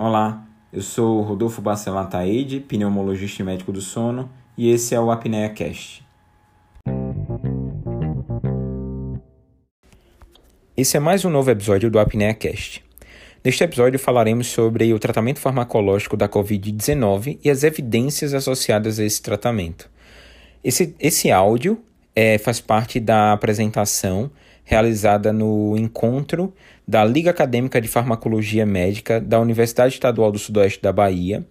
Olá, eu sou Rodolfo Bacelar Taide, pneumologista e médico do sono, e esse é o Apnea Cast. Esse é mais um novo episódio do Apnea Cast. Neste episódio falaremos sobre o tratamento farmacológico da COVID-19 e as evidências associadas a esse tratamento. Esse, esse áudio é, faz parte da apresentação realizada no encontro da Liga Acadêmica de Farmacologia Médica da Universidade Estadual do Sudoeste da Bahia,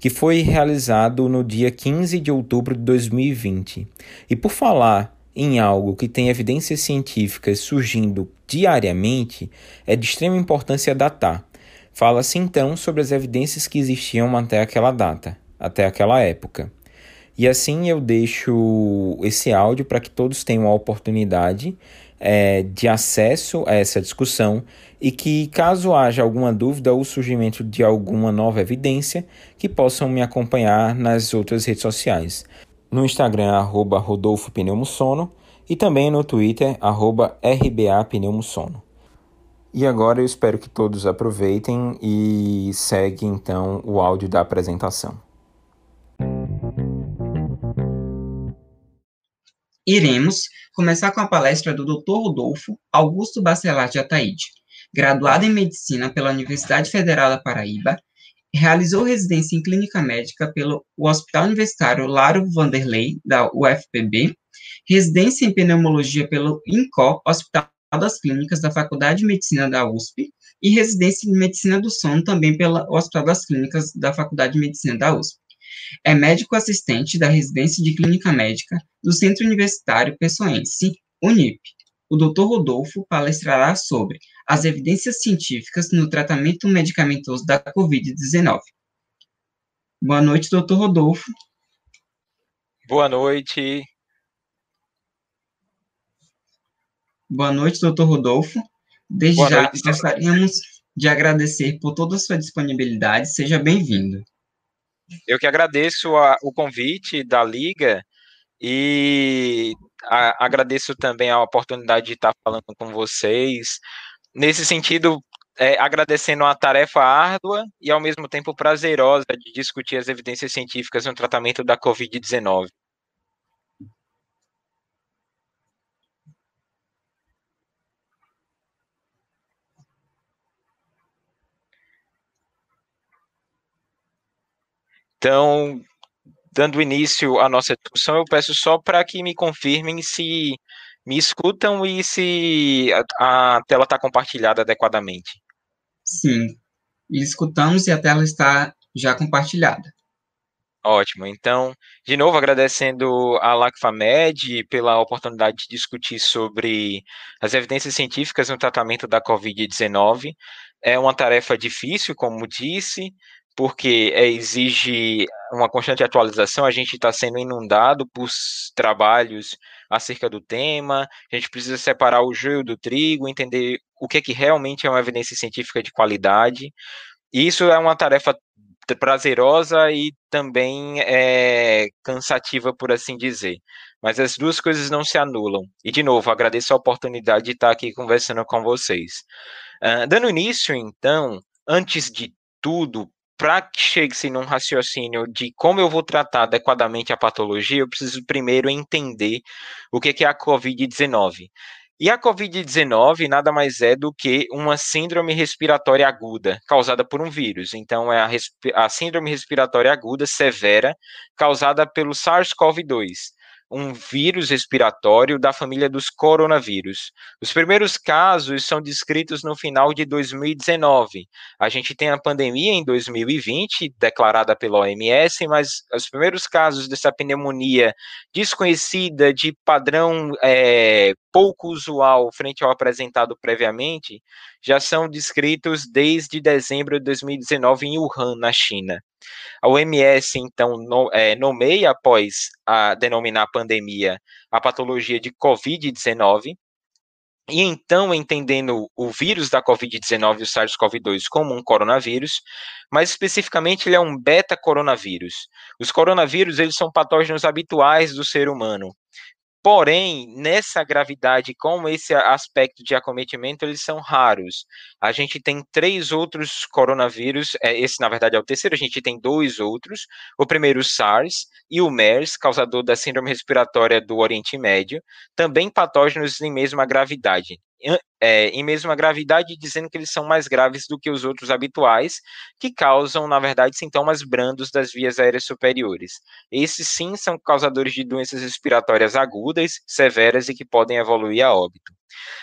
que foi realizado no dia 15 de outubro de 2020. E por falar em algo que tem evidências científicas surgindo diariamente, é de extrema importância datar. Fala-se então sobre as evidências que existiam até aquela data, até aquela época. E assim eu deixo esse áudio para que todos tenham a oportunidade é, de acesso a essa discussão e que, caso haja alguma dúvida ou surgimento de alguma nova evidência, que possam me acompanhar nas outras redes sociais. No Instagram, arroba Rodolfo Pneumosono e também no Twitter, arroba RBA Pneumosono. E agora eu espero que todos aproveitem e segue então o áudio da apresentação. Iremos começar com a palestra do Dr. Rodolfo Augusto Bacelar de Ataíde, graduado em Medicina pela Universidade Federal da Paraíba, realizou residência em Clínica Médica pelo Hospital Universitário Laro Vanderlei, da UFPB, residência em Pneumologia pelo INCO, Hospital das Clínicas da Faculdade de Medicina da USP, e residência em Medicina do Sono também pelo Hospital das Clínicas da Faculdade de Medicina da USP. É médico assistente da residência de clínica médica do Centro Universitário Pessoense, UNIP. O Dr. Rodolfo palestrará sobre as evidências científicas no tratamento medicamentoso da COVID-19. Boa noite, Dr. Rodolfo. Boa noite. Boa noite, Dr. Rodolfo. Desde Boa já noite. gostaríamos de agradecer por toda a sua disponibilidade. Seja bem-vindo. Eu que agradeço a, o convite da Liga e a, agradeço também a oportunidade de estar falando com vocês. Nesse sentido, é, agradecendo a tarefa árdua e ao mesmo tempo prazerosa de discutir as evidências científicas no tratamento da Covid-19. Então, dando início à nossa discussão, eu peço só para que me confirmem se me escutam e se a, a tela está compartilhada adequadamente. Sim, escutamos e a tela está já compartilhada. Ótimo. Então, de novo, agradecendo a LACFAMED pela oportunidade de discutir sobre as evidências científicas no tratamento da Covid-19. É uma tarefa difícil, como disse, porque é, exige uma constante atualização, a gente está sendo inundado por trabalhos acerca do tema, a gente precisa separar o joio do trigo, entender o que é que realmente é uma evidência científica de qualidade, e isso é uma tarefa prazerosa e também é cansativa, por assim dizer. Mas as duas coisas não se anulam. E, de novo, agradeço a oportunidade de estar aqui conversando com vocês. Uh, dando início, então, antes de tudo, para que chegue-se num raciocínio de como eu vou tratar adequadamente a patologia, eu preciso primeiro entender o que é a COVID-19. E a COVID-19 nada mais é do que uma síndrome respiratória aguda causada por um vírus. Então, é a, a síndrome respiratória aguda severa causada pelo SARS-CoV-2 um vírus respiratório da família dos coronavírus. Os primeiros casos são descritos no final de 2019. A gente tem a pandemia em 2020, declarada pela OMS, mas os primeiros casos dessa pneumonia desconhecida, de padrão é, pouco usual frente ao apresentado previamente, já são descritos desde dezembro de 2019 em Wuhan, na China. A OMS, então, no, é, nomeia, após a denominar pandemia, a patologia de Covid-19, e então, entendendo o vírus da Covid-19, o SARS-CoV-2, como um coronavírus, mas especificamente ele é um beta-coronavírus. Os coronavírus, eles são patógenos habituais do ser humano, Porém, nessa gravidade, com esse aspecto de acometimento, eles são raros. A gente tem três outros coronavírus, é, esse na verdade é o terceiro, a gente tem dois outros. O primeiro, o SARS, e o MERS, causador da síndrome respiratória do Oriente Médio, também patógenos em mesma gravidade é, em mesma gravidade, dizendo que eles são mais graves do que os outros habituais, que causam, na verdade, sintomas brandos das vias aéreas superiores. Esses sim são causadores de doenças respiratórias agudas, severas e que podem evoluir a óbito.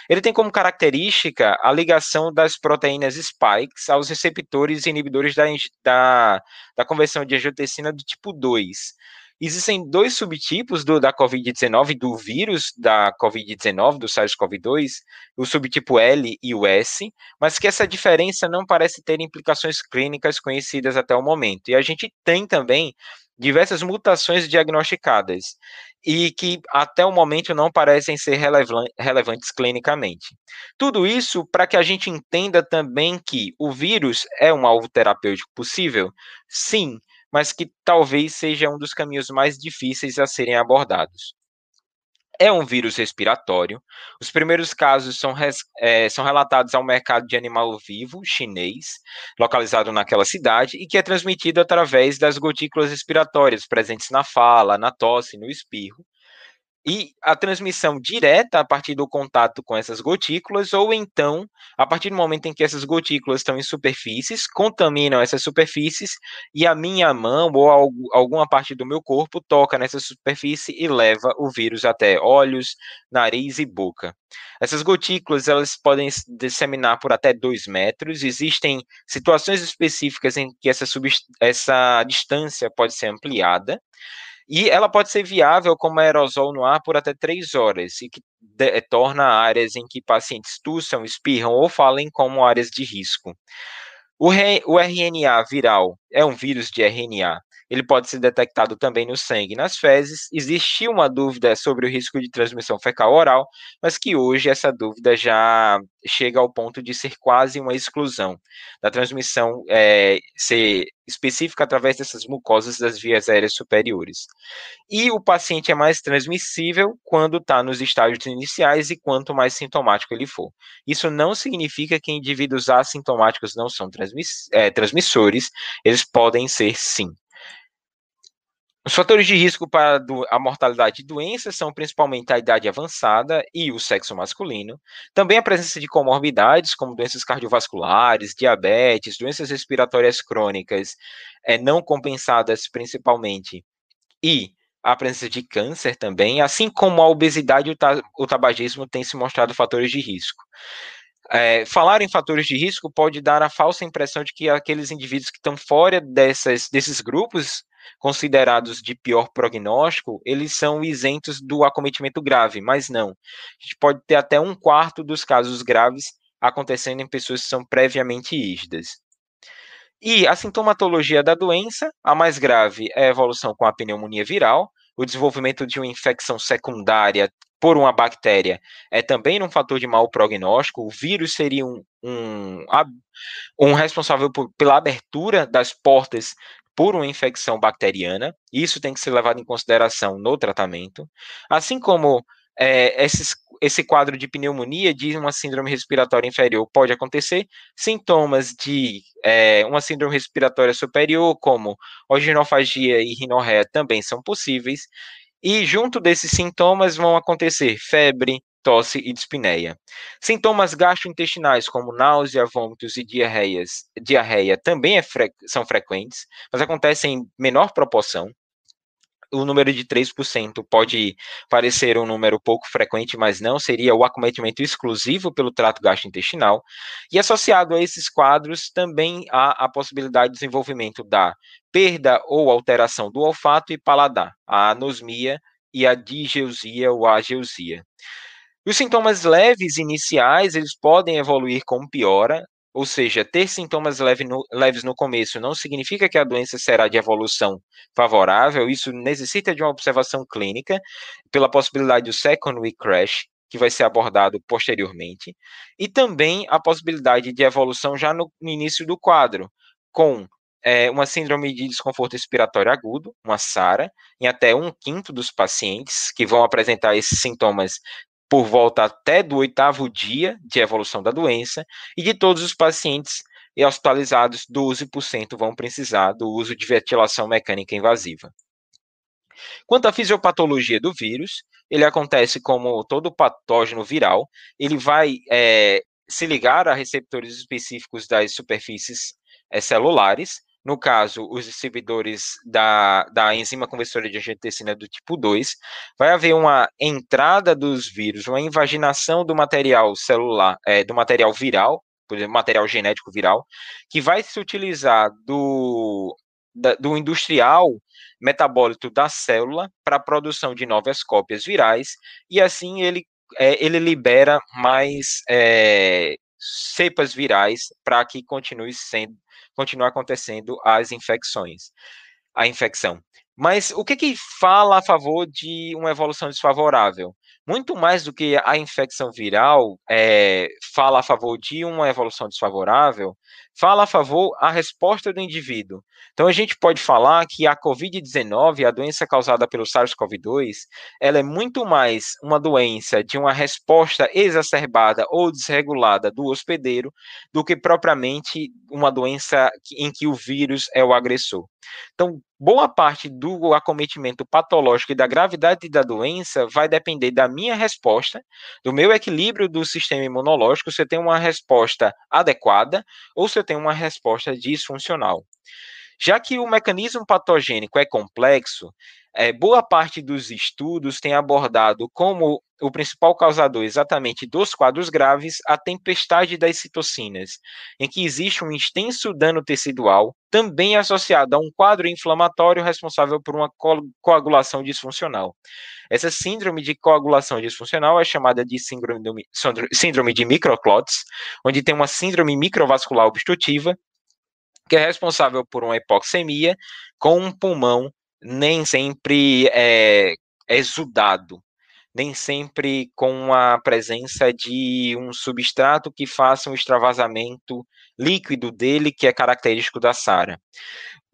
Ele tem como característica a ligação das proteínas spikes aos receptores inibidores da, da, da conversão de angiotensina do tipo 2, Existem dois subtipos do, da COVID-19, do vírus da COVID-19, do SARS-CoV-2, o subtipo L e o S, mas que essa diferença não parece ter implicações clínicas conhecidas até o momento. E a gente tem também diversas mutações diagnosticadas e que até o momento não parecem ser relevantes clinicamente. Tudo isso para que a gente entenda também que o vírus é um alvo terapêutico possível? Sim, mas que talvez seja um dos caminhos mais difíceis a serem abordados. É um vírus respiratório. Os primeiros casos são, é, são relatados ao mercado de animal vivo chinês, localizado naquela cidade, e que é transmitido através das gotículas respiratórias presentes na fala, na tosse, no espirro, e a transmissão direta a partir do contato com essas gotículas, ou então, a partir do momento em que essas gotículas estão em superfícies, contaminam essas superfícies, e a minha mão ou alguma parte do meu corpo toca nessa superfície e leva o vírus até olhos, nariz e boca. Essas gotículas elas podem disseminar por até 2 metros. Existem situações específicas em que essa, essa distância pode ser ampliada. E ela pode ser viável como aerosol no ar por até três horas, e que de, eh, torna áreas em que pacientes tussam, espirram ou falem como áreas de risco. O, re, o RNA viral é um vírus de RNA ele pode ser detectado também no sangue e nas fezes. Existia uma dúvida sobre o risco de transmissão fecal-oral, mas que hoje essa dúvida já chega ao ponto de ser quase uma exclusão da transmissão é, ser específica através dessas mucosas das vias aéreas superiores. E o paciente é mais transmissível quando está nos estágios iniciais e quanto mais sintomático ele for. Isso não significa que indivíduos assintomáticos não são transmiss é, transmissores, eles podem ser sim. Os fatores de risco para a mortalidade de doenças são principalmente a idade avançada e o sexo masculino. Também a presença de comorbidades, como doenças cardiovasculares, diabetes, doenças respiratórias crônicas, é, não compensadas principalmente, e a presença de câncer também, assim como a obesidade e o tabagismo têm se mostrado fatores de risco. É, falar em fatores de risco pode dar a falsa impressão de que aqueles indivíduos que estão fora dessas, desses grupos considerados de pior prognóstico, eles são isentos do acometimento grave, mas não. A gente pode ter até um quarto dos casos graves acontecendo em pessoas que são previamente rígidas. E a sintomatologia da doença, a mais grave é a evolução com a pneumonia viral, o desenvolvimento de uma infecção secundária por uma bactéria é também um fator de mau prognóstico. O vírus seria um, um, um responsável por, pela abertura das portas por uma infecção bacteriana. Isso tem que ser levado em consideração no tratamento. Assim como é, esses, esse quadro de pneumonia de uma síndrome respiratória inferior pode acontecer, sintomas de é, uma síndrome respiratória superior, como oginofagia e rinorreia, também são possíveis. E junto desses sintomas vão acontecer febre, tosse e dispneia. Sintomas gastrointestinais, como náusea, vômitos e diarreias, diarreia, também é fre são frequentes, mas acontecem em menor proporção. O número de 3% pode parecer um número pouco frequente, mas não, seria o acometimento exclusivo pelo trato gastrointestinal. E associado a esses quadros, também há a possibilidade de desenvolvimento da perda ou alteração do olfato e paladar, a anosmia e a digeusia ou a. Os sintomas leves iniciais, eles podem evoluir com piora, ou seja, ter sintomas leve no, leves no começo não significa que a doença será de evolução favorável, isso necessita de uma observação clínica, pela possibilidade do secondary crash, que vai ser abordado posteriormente, e também a possibilidade de evolução já no, no início do quadro, com é, uma síndrome de desconforto respiratório agudo, uma SARA, em até um quinto dos pacientes que vão apresentar esses sintomas por volta até do oitavo dia de evolução da doença, e de todos os pacientes hospitalizados, 12% vão precisar do uso de ventilação mecânica invasiva. Quanto à fisiopatologia do vírus, ele acontece como todo patógeno viral, ele vai é, se ligar a receptores específicos das superfícies é, celulares, no caso, os distribuidores da, da enzima conversora de angiotensina do tipo 2, vai haver uma entrada dos vírus, uma invaginação do material celular, é, do material viral, por exemplo, material genético viral, que vai se utilizar do, da, do industrial metabólito da célula para a produção de novas cópias virais, e assim ele, é, ele libera mais é, cepas virais para que continue sendo continue acontecendo as infecções, a infecção. Mas o que, que fala a favor de uma evolução desfavorável? Muito mais do que a infecção viral é, fala a favor de uma evolução desfavorável, fala a favor a resposta do indivíduo. Então a gente pode falar que a COVID-19, a doença causada pelo SARS-CoV-2, ela é muito mais uma doença de uma resposta exacerbada ou desregulada do hospedeiro do que propriamente uma doença em que o vírus é o agressor. Então, boa parte do acometimento patológico e da gravidade da doença vai depender da minha resposta, do meu equilíbrio do sistema imunológico, se eu tenho uma resposta adequada ou se eu tenho uma resposta disfuncional. Já que o mecanismo patogênico é complexo, é, boa parte dos estudos tem abordado como o principal causador exatamente dos quadros graves a tempestade das citocinas, em que existe um extenso dano tecidual, também associado a um quadro inflamatório responsável por uma co coagulação disfuncional. Essa síndrome de coagulação disfuncional é chamada de síndrome, síndrome de microclots, onde tem uma síndrome microvascular obstrutiva, que é responsável por uma hipoxemia com um pulmão nem sempre é, exudado, nem sempre com a presença de um substrato que faça um extravasamento líquido dele, que é característico da SARA.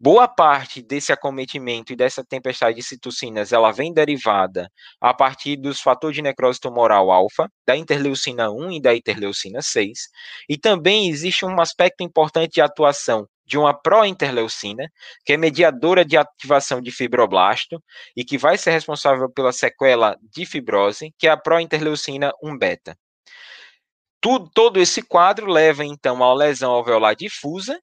Boa parte desse acometimento e dessa tempestade de citocinas, ela vem derivada a partir dos fatores de necrose tumoral alfa, da interleucina 1 e da interleucina 6, e também existe um aspecto importante de atuação de uma pró-interleucina, que é mediadora de ativação de fibroblasto e que vai ser responsável pela sequela de fibrose, que é a pró-interleucina 1-beta. Todo esse quadro leva, então, à lesão alveolar difusa,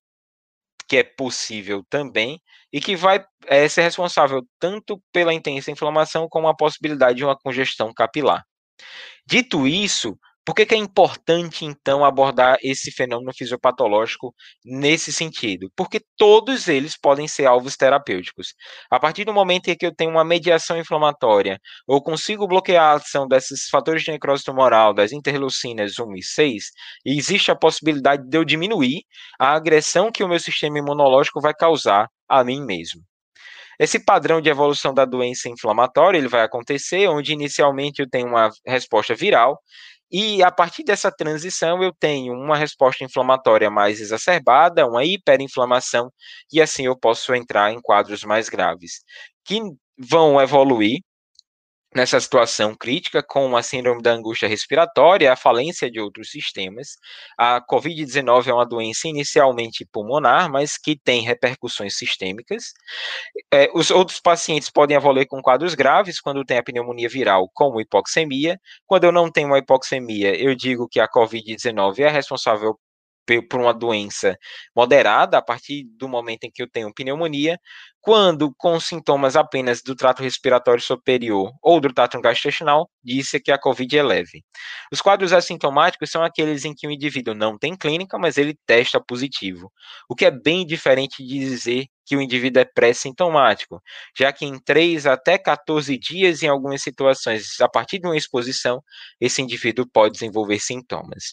que é possível também, e que vai é, ser responsável tanto pela intensa inflamação como a possibilidade de uma congestão capilar. Dito isso, por que, que, é importante, então, abordar esse fenômeno fisiopatológico nesse sentido? Porque todos eles podem ser alvos terapêuticos. A partir do momento em que eu tenho uma mediação inflamatória, ou consigo bloquear a ação desses fatores de necrose tumoral, das interleucinas 1 e 6, existe a possibilidade de eu diminuir a agressão que o meu sistema imunológico vai causar a mim mesmo. Esse padrão de evolução da doença inflamatória ele vai acontecer, onde inicialmente eu tenho uma resposta viral, e a partir dessa transição eu tenho uma resposta inflamatória mais exacerbada, uma hiperinflamação, e assim eu posso entrar em quadros mais graves, que vão evoluir nessa situação crítica com a síndrome da angústia respiratória, a falência de outros sistemas. A COVID-19 é uma doença inicialmente pulmonar, mas que tem repercussões sistêmicas. É, os outros pacientes podem evoluir com quadros graves quando tem a pneumonia viral, como hipoxemia. Quando eu não tenho uma hipoxemia, eu digo que a COVID-19 é responsável por uma doença moderada, a partir do momento em que eu tenho pneumonia, quando com sintomas apenas do trato respiratório superior ou do trato gastrointestinal, disse que a COVID é leve. Os quadros assintomáticos são aqueles em que o indivíduo não tem clínica, mas ele testa positivo, o que é bem diferente de dizer que o indivíduo é pré-sintomático, já que em 3 até 14 dias, em algumas situações, a partir de uma exposição, esse indivíduo pode desenvolver sintomas.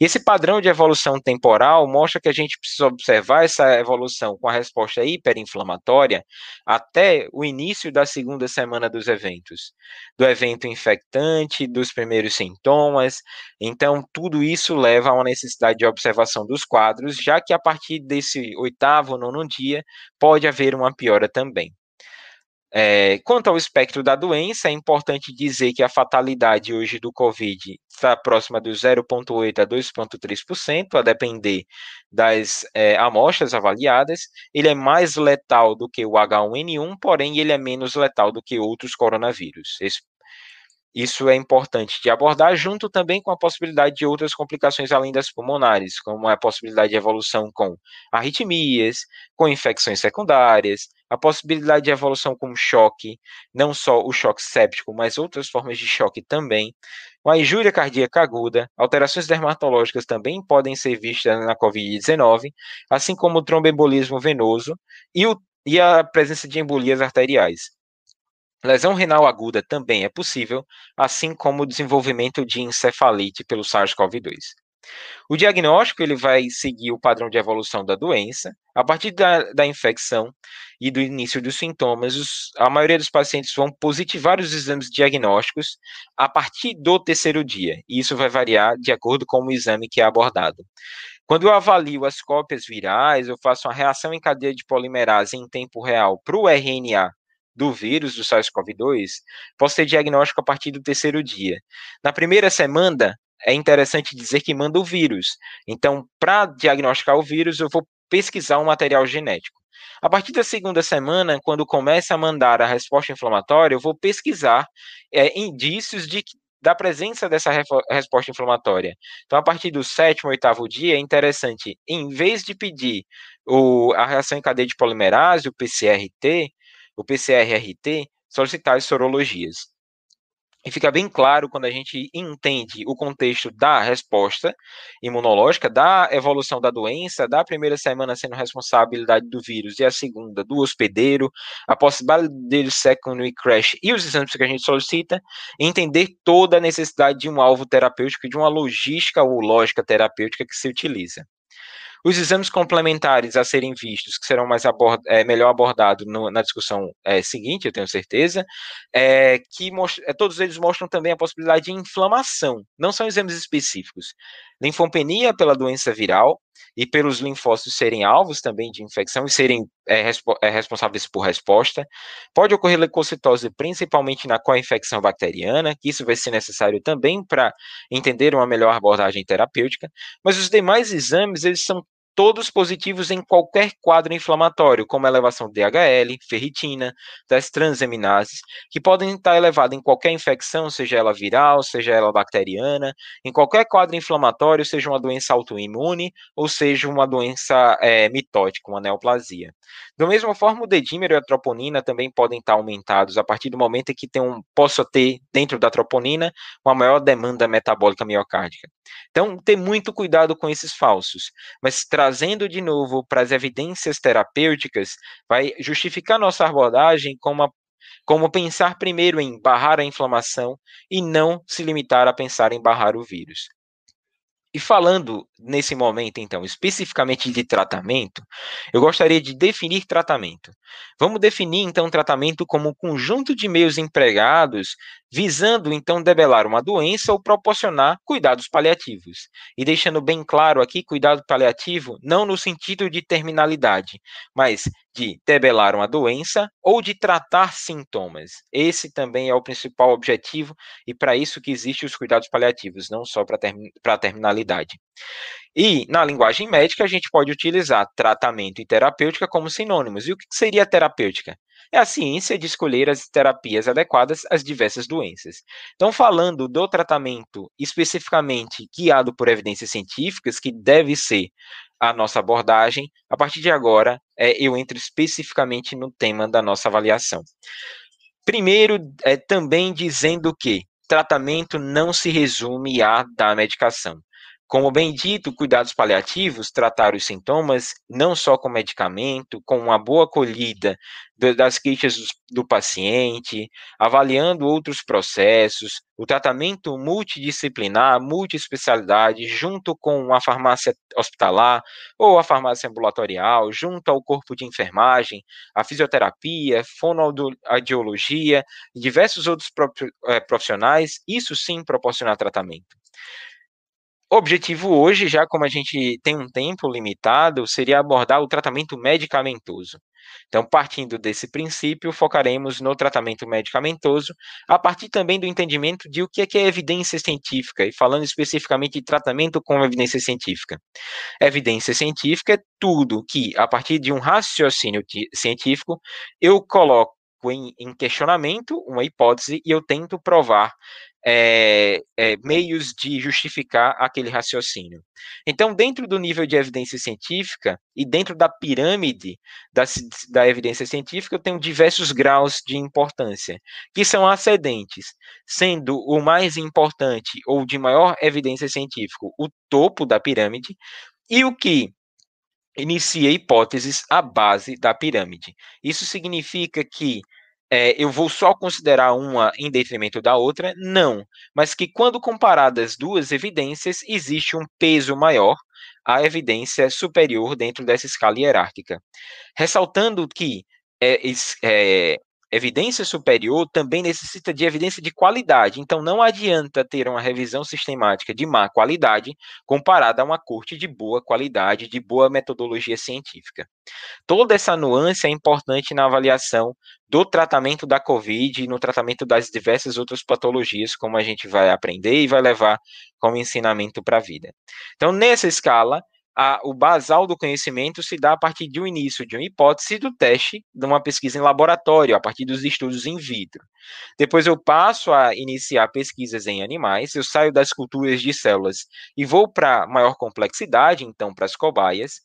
E esse padrão de evolução temporal mostra que a gente precisa observar essa evolução com a resposta hiperinflamatória até o início da segunda semana dos eventos, do evento infectante, dos primeiros sintomas. Então, tudo isso leva a uma necessidade de observação dos quadros, já que a partir desse oitavo, nono dia, pode haver uma piora também. É, quanto ao espectro da doença, é importante dizer que a fatalidade hoje do Covid está próxima do 0,8% a 2,3%, a depender das é, amostras avaliadas. Ele é mais letal do que o H1N1, porém, ele é menos letal do que outros coronavírus. Esse isso é importante de abordar, junto também com a possibilidade de outras complicações além das pulmonares, como a possibilidade de evolução com arritmias, com infecções secundárias, a possibilidade de evolução com choque, não só o choque séptico, mas outras formas de choque também. Com a injúria cardíaca aguda, alterações dermatológicas também podem ser vistas na COVID-19, assim como o tromboembolismo venoso e, o, e a presença de embolias arteriais. Lesão renal aguda também é possível, assim como o desenvolvimento de encefalite pelo SARS-CoV-2. O diagnóstico ele vai seguir o padrão de evolução da doença. A partir da, da infecção e do início dos sintomas, os, a maioria dos pacientes vão positivar os exames diagnósticos a partir do terceiro dia. E isso vai variar de acordo com o exame que é abordado. Quando eu avalio as cópias virais, eu faço uma reação em cadeia de polimerase em tempo real para o RNA do vírus do SARS-CoV-2, posso ter diagnóstico a partir do terceiro dia. Na primeira semana, é interessante dizer que manda o vírus. Então, para diagnosticar o vírus, eu vou pesquisar um material genético. A partir da segunda semana, quando começa a mandar a resposta inflamatória, eu vou pesquisar é, indícios de, da presença dessa resposta inflamatória. Então, a partir do sétimo, oitavo dia, é interessante, em vez de pedir o, a reação em cadeia de polimerase, o PCR-T, o PCR-RT, solicitar as sorologias. E fica bem claro quando a gente entende o contexto da resposta imunológica, da evolução da doença, da primeira semana sendo responsabilidade do vírus e a segunda do hospedeiro, a possibilidade de secondary crash e os exames que a gente solicita, entender toda a necessidade de um alvo terapêutico, de uma logística ou lógica terapêutica que se utiliza. Os exames complementares a serem vistos, que serão mais abord é, melhor abordados na discussão é, seguinte, eu tenho certeza, é, que é, todos eles mostram também a possibilidade de inflamação, não são exames específicos. Linfopenia pela doença viral e pelos linfócitos serem alvos também de infecção e serem é, é, responsáveis por resposta. Pode ocorrer leucocitose principalmente na co-infecção bacteriana, que isso vai ser necessário também para entender uma melhor abordagem terapêutica, mas os demais exames, eles são todos positivos em qualquer quadro inflamatório, como elevação de DHL, ferritina, das transaminases, que podem estar elevadas em qualquer infecção, seja ela viral, seja ela bacteriana, em qualquer quadro inflamatório, seja uma doença autoimune ou seja uma doença é, mitótica, uma neoplasia. Da mesma forma, o dedímero e a troponina também podem estar aumentados a partir do momento em que tem um, possa ter dentro da troponina uma maior demanda metabólica miocárdica. Então, ter muito cuidado com esses falsos, mas trazendo de novo para as evidências terapêuticas, vai justificar nossa abordagem como, como pensar primeiro em barrar a inflamação e não se limitar a pensar em barrar o vírus. E falando nesse momento, então, especificamente de tratamento, eu gostaria de definir tratamento. Vamos definir, então, tratamento como um conjunto de meios empregados visando, então, debelar uma doença ou proporcionar cuidados paliativos. E deixando bem claro aqui, cuidado paliativo não no sentido de terminalidade, mas de debelar uma doença ou de tratar sintomas. Esse também é o principal objetivo e para isso que existem os cuidados paliativos, não só para term a terminalidade. E na linguagem médica a gente pode utilizar tratamento e terapêutica como sinônimos. E o que seria terapêutica? É a ciência de escolher as terapias adequadas às diversas doenças. Então, falando do tratamento especificamente guiado por evidências científicas, que deve ser a nossa abordagem. A partir de agora, é, eu entro especificamente no tema da nossa avaliação. Primeiro, é, também dizendo que tratamento não se resume a dar medicação. Como bem dito, cuidados paliativos, tratar os sintomas não só com medicamento, com uma boa acolhida das queixas do paciente, avaliando outros processos, o tratamento multidisciplinar, multiespecialidade, junto com a farmácia hospitalar ou a farmácia ambulatorial, junto ao corpo de enfermagem, a fisioterapia, fonoaudiologia e diversos outros eh, profissionais, isso sim proporcionar tratamento. O objetivo hoje, já como a gente tem um tempo limitado, seria abordar o tratamento medicamentoso. Então, partindo desse princípio, focaremos no tratamento medicamentoso, a partir também do entendimento de o que é, que é evidência científica, e falando especificamente de tratamento com evidência científica. Evidência científica é tudo que, a partir de um raciocínio científico, eu coloco em, em questionamento uma hipótese e eu tento provar é, é, meios de justificar aquele raciocínio. Então, dentro do nível de evidência científica e dentro da pirâmide da, da evidência científica, eu tenho diversos graus de importância, que são ascendentes, sendo o mais importante ou de maior evidência científica o topo da pirâmide, e o que inicia hipóteses à base da pirâmide. Isso significa que é, eu vou só considerar uma em detrimento da outra? Não. Mas que quando comparadas duas evidências, existe um peso maior à evidência superior dentro dessa escala hierárquica. Ressaltando que é, é, evidência superior também necessita de evidência de qualidade. Então, não adianta ter uma revisão sistemática de má qualidade comparada a uma corte de boa qualidade, de boa metodologia científica. Toda essa nuance é importante na avaliação do tratamento da COVID e no tratamento das diversas outras patologias, como a gente vai aprender e vai levar como ensinamento para a vida. Então, nessa escala, a, o basal do conhecimento se dá a partir de um início de uma hipótese do teste de uma pesquisa em laboratório, a partir dos estudos in vitro. Depois eu passo a iniciar pesquisas em animais, eu saio das culturas de células e vou para maior complexidade, então para as cobaias.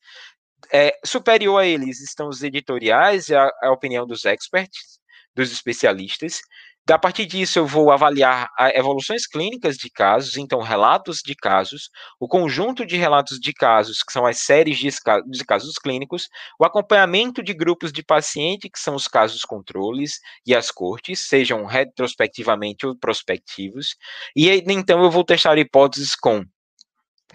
É, superior a eles estão os editoriais e a, a opinião dos experts, dos especialistas. A partir disso, eu vou avaliar evoluções clínicas de casos, então relatos de casos, o conjunto de relatos de casos, que são as séries de, de casos clínicos, o acompanhamento de grupos de paciente, que são os casos controles, e as cortes, sejam retrospectivamente ou prospectivos, e então eu vou testar hipóteses com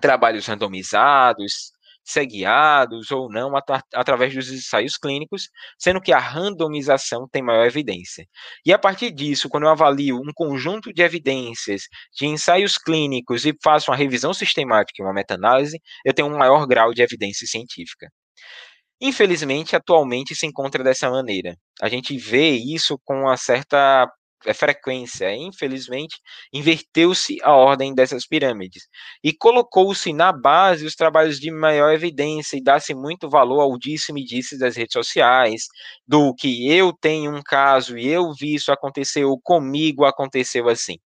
trabalhos randomizados, ser guiados ou não at através dos ensaios clínicos, sendo que a randomização tem maior evidência. E a partir disso, quando eu avalio um conjunto de evidências de ensaios clínicos e faço uma revisão sistemática e uma meta-análise, eu tenho um maior grau de evidência científica. Infelizmente, atualmente se encontra dessa maneira. A gente vê isso com uma certa é frequência. Infelizmente, inverteu-se a ordem dessas pirâmides e colocou-se na base os trabalhos de maior evidência e dá-se muito valor ao disse-me-disse das redes sociais, do que eu tenho um caso e eu vi isso acontecer, ou comigo aconteceu assim.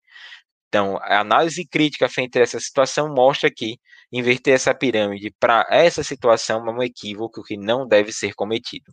Então, a análise crítica frente a essa situação mostra que inverter essa pirâmide para essa situação é um equívoco que não deve ser cometido.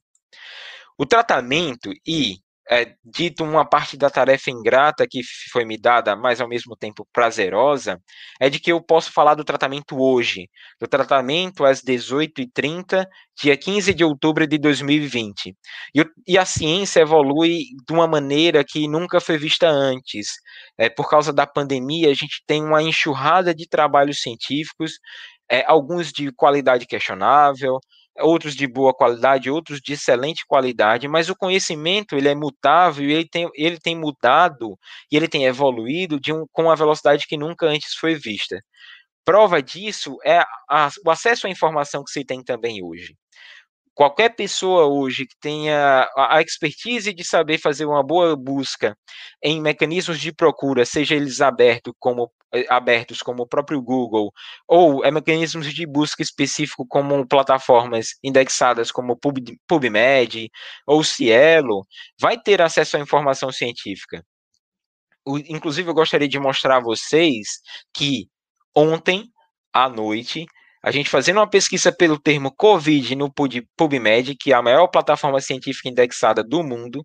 O tratamento e é, dito uma parte da tarefa ingrata que foi me dada, mas ao mesmo tempo prazerosa, é de que eu posso falar do tratamento hoje, do tratamento às 18h30, dia 15 de outubro de 2020. E, e a ciência evolui de uma maneira que nunca foi vista antes. É, por causa da pandemia, a gente tem uma enxurrada de trabalhos científicos, é, alguns de qualidade questionável, outros de boa qualidade, outros de excelente qualidade, mas o conhecimento ele é mutável ele tem, ele tem mudado e ele tem evoluído de um, com uma velocidade que nunca antes foi vista. Prova disso é a, o acesso à informação que se tem também hoje qualquer pessoa hoje que tenha a expertise de saber fazer uma boa busca em mecanismos de procura, seja eles abertos como, eh, abertos como o próprio Google, ou é mecanismos de busca específico como plataformas indexadas como Pub, PubMed ou Cielo, vai ter acesso à informação científica. O, inclusive, eu gostaria de mostrar a vocês que ontem à noite a gente fazendo uma pesquisa pelo termo COVID no PubMed, que é a maior plataforma científica indexada do mundo,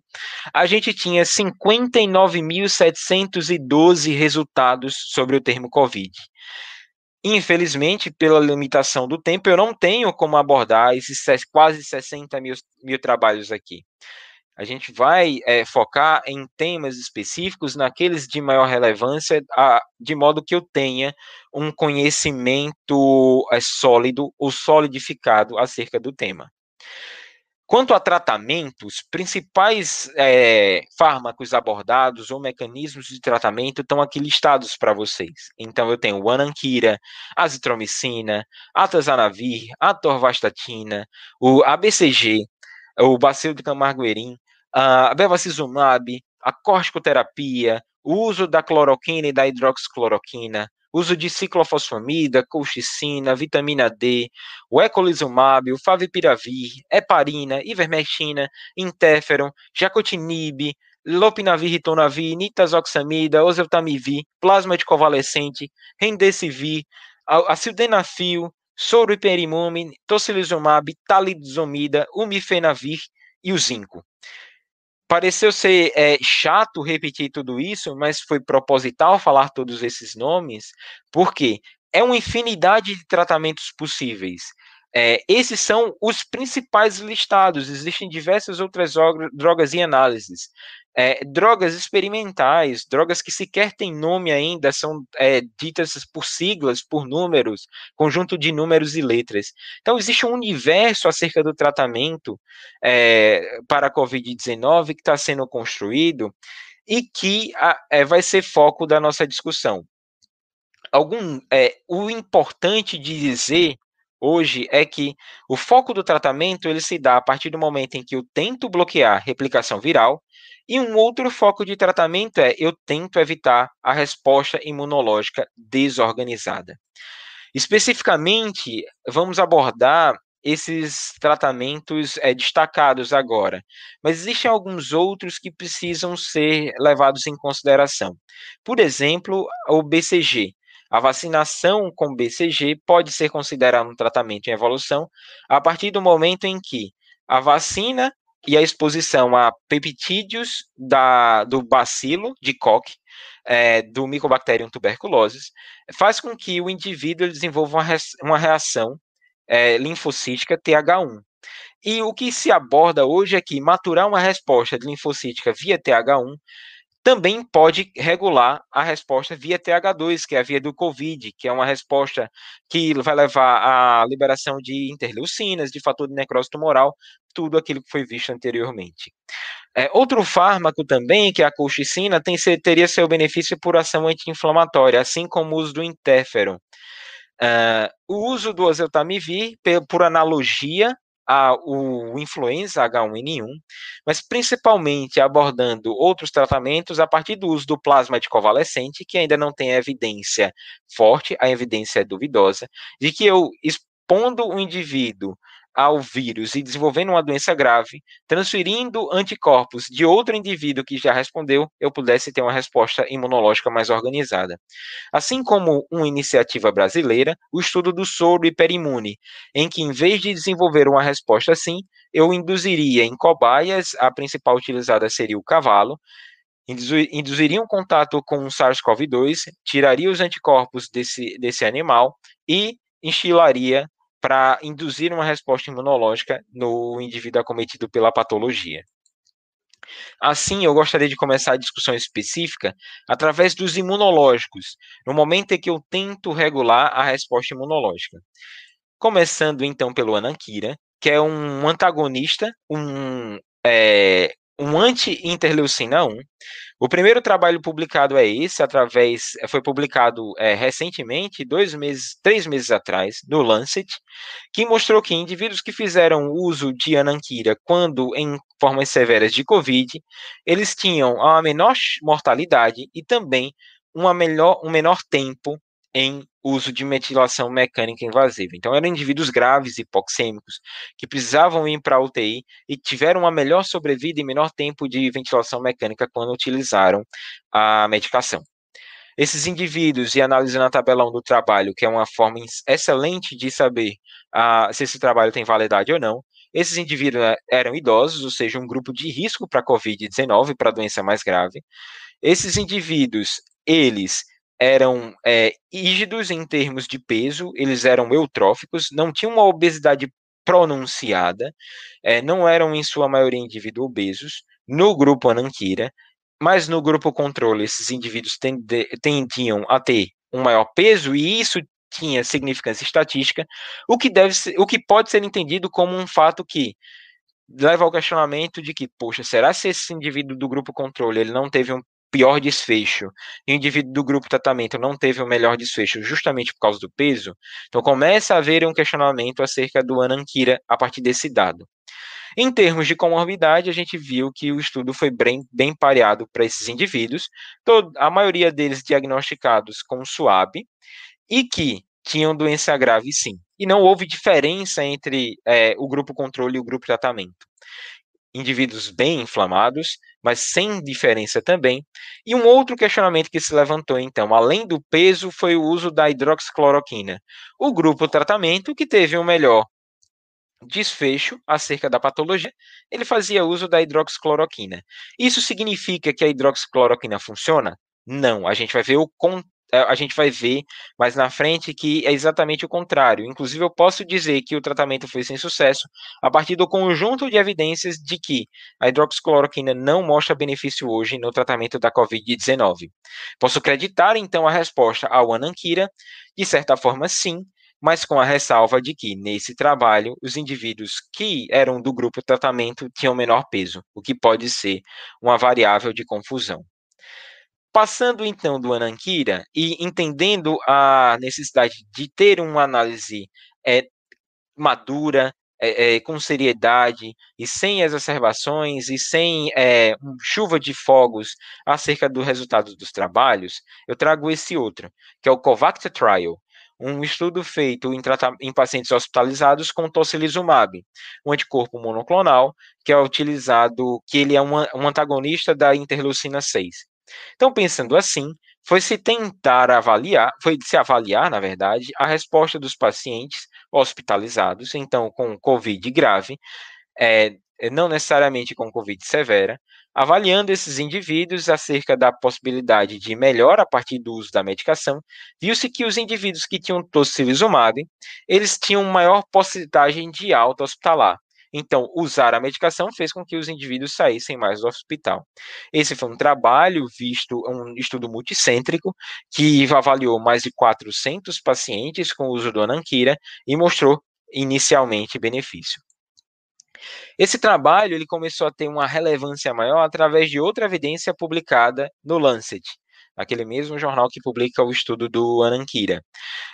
a gente tinha 59.712 resultados sobre o termo COVID. Infelizmente, pela limitação do tempo, eu não tenho como abordar esses quase 60 mil, mil trabalhos aqui. A gente vai é, focar em temas específicos, naqueles de maior relevância, a, de modo que eu tenha um conhecimento é, sólido ou solidificado acerca do tema. Quanto a tratamentos, principais é, fármacos abordados ou mecanismos de tratamento estão aqui listados para vocês. Então, eu tenho o ananquira, azitromicina, atazanavir, atorvastatina, o ABCG, o bacilo de Camargo-Erim, a bevacizumab, a corticoterapia, o uso da cloroquina e da hidroxicloroquina, uso de ciclofosfamida, colchicina, vitamina D, o ecolizumab, o favipiravir, heparina, ivermectina, interferon, jacotinib, lopinavir, ritonavir, nitazoxamida, oseltamivir, plasma de convalescente, remdesivir, asildenafil, soroperimumab, tocilizumab, talidizomida, umifenavir e o zinco pareceu ser é, chato repetir tudo isso, mas foi proposital falar todos esses nomes, porque é uma infinidade de tratamentos possíveis. É, esses são os principais listados. Existem diversas outras drogas em análises. É, drogas experimentais, drogas que sequer têm nome ainda, são é, ditas por siglas, por números, conjunto de números e letras. Então, existe um universo acerca do tratamento é, para a Covid-19 que está sendo construído e que é, vai ser foco da nossa discussão. Algum, é, o importante de dizer hoje é que o foco do tratamento ele se dá a partir do momento em que eu tento bloquear a replicação viral e um outro foco de tratamento é eu tento evitar a resposta imunológica desorganizada. Especificamente, vamos abordar esses tratamentos é, destacados agora, mas existem alguns outros que precisam ser levados em consideração. Por exemplo, o BCG, a vacinação com BCG pode ser considerada um tratamento em evolução a partir do momento em que a vacina e a exposição a peptídeos da, do bacilo de Koch, é, do Mycobacterium tuberculosis, faz com que o indivíduo desenvolva uma, reação é, linfocítica TH1. E o que se aborda hoje é que maturar uma resposta linfocítica via TH1 também pode regular a resposta via TH2, que é a via do COVID, que é uma resposta que vai levar à liberação de interleucinas, de fator de necrose tumoral, tudo aquilo que foi visto anteriormente. É, outro fármaco também, que é a colchicina, tem, teria seu benefício por ação anti-inflamatória, assim como o uso do interferon. Uh, o uso do oseltamivir, por analogia, a, o influenza H1N1, mas principalmente abordando outros tratamentos a partir do uso do plasma de convalescente, que ainda não tem evidência forte, a evidência é duvidosa, de que eu expondo o indivíduo ao vírus e desenvolvendo uma doença grave, transferindo anticorpos de outro indivíduo que já respondeu, eu pudesse ter uma resposta imunológica mais organizada. Assim como uma iniciativa brasileira, o estudo do soro hiperimune, em que em vez de desenvolver uma resposta assim, eu induziria em cobaias, a principal utilizada seria o cavalo, induziria um contato com o SARS-CoV-2, tiraria os anticorpos desse, desse animal e instilaria para induzir uma resposta imunológica no indivíduo acometido pela patologia. Assim, eu gostaria de começar a discussão específica através dos imunológicos, no momento em que eu tento regular a resposta imunológica. Começando então pelo ananquira, que é um antagonista, um, é, um anti-interleucina 1. O primeiro trabalho publicado é esse, através, foi publicado é, recentemente, dois meses, três meses atrás, no Lancet, que mostrou que indivíduos que fizeram uso de ananquira quando em formas severas de Covid, eles tinham uma menor mortalidade e também uma melhor, um menor tempo em uso de metilação mecânica invasiva. Então, eram indivíduos graves, hipoxêmicos, que precisavam ir para a UTI e tiveram uma melhor sobrevida e menor tempo de ventilação mecânica quando utilizaram a medicação. Esses indivíduos, e analisando a tabelão do trabalho, que é uma forma excelente de saber uh, se esse trabalho tem validade ou não, esses indivíduos eh, eram idosos, ou seja, um grupo de risco para a COVID-19, para a doença mais grave. Esses indivíduos, eles eram é, rígidos em termos de peso, eles eram eutróficos, não tinham uma obesidade pronunciada, é, não eram em sua maioria indivíduos obesos, no grupo Anankira, mas no grupo controle esses indivíduos tendiam a ter um maior peso e isso tinha significância estatística, o que deve ser, o que pode ser entendido como um fato que leva ao questionamento de que, poxa, será se esse indivíduo do grupo controle ele não teve um pior desfecho e o indivíduo do grupo tratamento não teve o melhor desfecho justamente por causa do peso? Então começa a haver um questionamento acerca do Anankira a partir desse dado. Em termos de comorbidade, a gente viu que o estudo foi bem, bem pareado para esses indivíduos, todo, a maioria deles diagnosticados com SUAB, e que tinham doença grave sim. E não houve diferença entre é, o grupo controle e o grupo tratamento. Indivíduos bem inflamados, mas sem diferença também. E um outro questionamento que se levantou, então, além do peso, foi o uso da hidroxicloroquina. O grupo tratamento, que teve o um melhor desfecho acerca da patologia, ele fazia uso da hidroxicloroquina. Isso significa que a hidroxicloroquina funciona? Não, a gente vai ver o é, a gente vai ver mais na frente que é exatamente o contrário. Inclusive, eu posso dizer que o tratamento foi sem sucesso a partir do conjunto de evidências de que a hidroxicloroquina não mostra benefício hoje no tratamento da Covid-19. Posso acreditar, então, a resposta ao Anankira? De certa forma, sim, mas com a ressalva de que, nesse trabalho, os indivíduos que eram do grupo tratamento tinham menor peso, o que pode ser uma variável de confusão. Passando então do Anankira e entendendo a necessidade de ter uma análise é, madura, é, é, com seriedade e sem exacerbações e sem é, chuva de fogos acerca do resultado dos trabalhos, eu trago esse outro, que é o COVACTA Trial, um estudo feito em, em pacientes hospitalizados com tocilizumab, um anticorpo monoclonal que é utilizado, que ele é um, um antagonista da interleucina 6. Então, pensando assim, foi se tentar avaliar, foi se avaliar, na verdade, a resposta dos pacientes hospitalizados, então com COVID grave, é, não necessariamente com Covid severa, avaliando esses indivíduos acerca da possibilidade de melhora a partir do uso da medicação, viu-se que os indivíduos que tinham tocilizumab, eles tinham maior porcentagem de alta hospitalar, então, usar a medicação fez com que os indivíduos saíssem mais do hospital. Esse foi um trabalho visto, um estudo multicêntrico, que avaliou mais de 400 pacientes com o uso do Anankira e mostrou inicialmente benefício. Esse trabalho ele começou a ter uma relevância maior através de outra evidência publicada no Lancet, aquele mesmo jornal que publica o estudo do Anankira.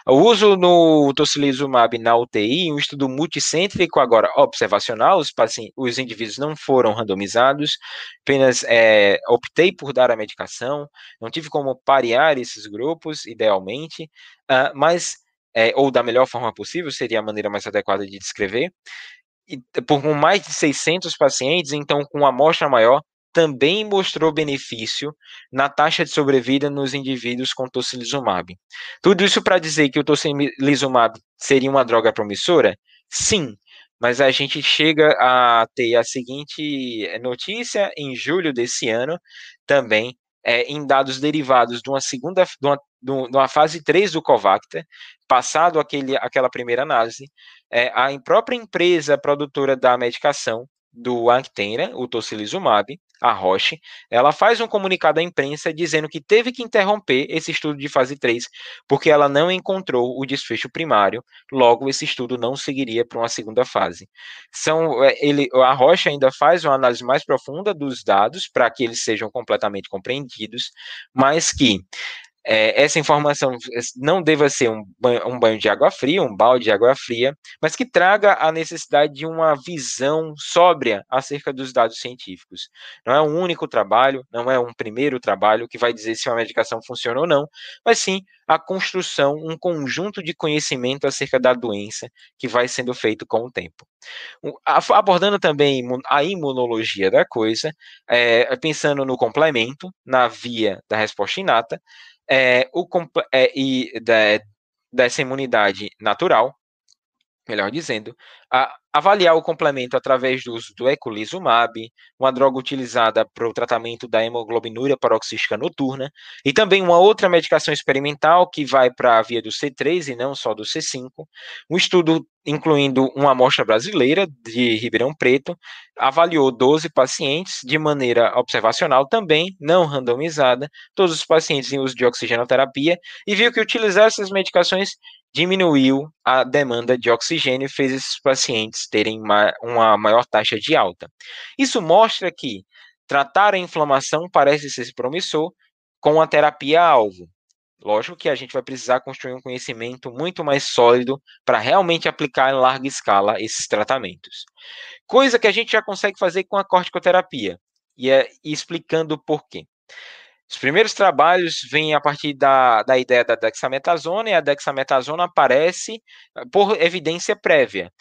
O uso no tocilizumab na UTI, um estudo multicêntrico, agora observacional, os, pacientes, os indivíduos não foram randomizados, apenas é, optei por dar a medicação, não tive como parear esses grupos, idealmente, uh, mas, é, ou da melhor forma possível, seria a maneira mais adequada de descrever, e, por mais de 600 pacientes, então com uma amostra maior, também mostrou benefício na taxa de sobrevida nos indivíduos com tocilizumab. Tudo isso para dizer que o tocilizumab seria uma droga promissora? Sim, mas a gente chega a ter a seguinte notícia em julho desse ano, também é, em dados derivados de uma segunda, de uma, de uma fase 3 do Covacta, passado aquele, aquela primeira análise, é, a própria empresa produtora da medicação do Actera, o tocilizumab, a Roche, ela faz um comunicado à imprensa dizendo que teve que interromper esse estudo de fase 3 porque ela não encontrou o desfecho primário, logo esse estudo não seguiria para uma segunda fase. São, é, ele, a Roche ainda faz uma análise mais profunda dos dados para que eles sejam completamente compreendidos, mas que é, essa informação não deva ser um banho, um banho, de água fria, um balde de água fria, mas que traga a necessidade de uma visão sóbria acerca dos dados científicos. Não é um único trabalho, não é um primeiro trabalho que vai dizer se uma medicação funciona ou não, mas sim a construção, um conjunto de conhecimento acerca da doença que vai sendo feito com o tempo. Abordando também a imunologia da coisa, é, pensando no complemento, na via da resposta inata, é, o, é, e da, dessa imunidade natural, melhor dizendo, a avaliar o complemento através do uso do eculizumab, uma droga utilizada para o tratamento da hemoglobinúria paroxística noturna, e também uma outra medicação experimental que vai para a via do C3 e não só do C5. Um estudo incluindo uma amostra brasileira de Ribeirão Preto, avaliou 12 pacientes de maneira observacional também, não randomizada, todos os pacientes em uso de oxigenoterapia, e viu que utilizar essas medicações diminuiu a demanda de oxigênio e fez esses pacientes terem uma, maior taxa de alta. Isso mostra que tratar a inflamação parece ser promissor com a terapia-alvo. Lógico que a gente vai precisar construir um conhecimento muito mais sólido para realmente aplicar em larga escala esses tratamentos. Coisa que a gente já consegue fazer com a corticoterapia, e é explicando por quê. Os primeiros trabalhos vêm a partir da, da ideia da dexametasona, e a dexametasona aparece eh, por evidência prévia.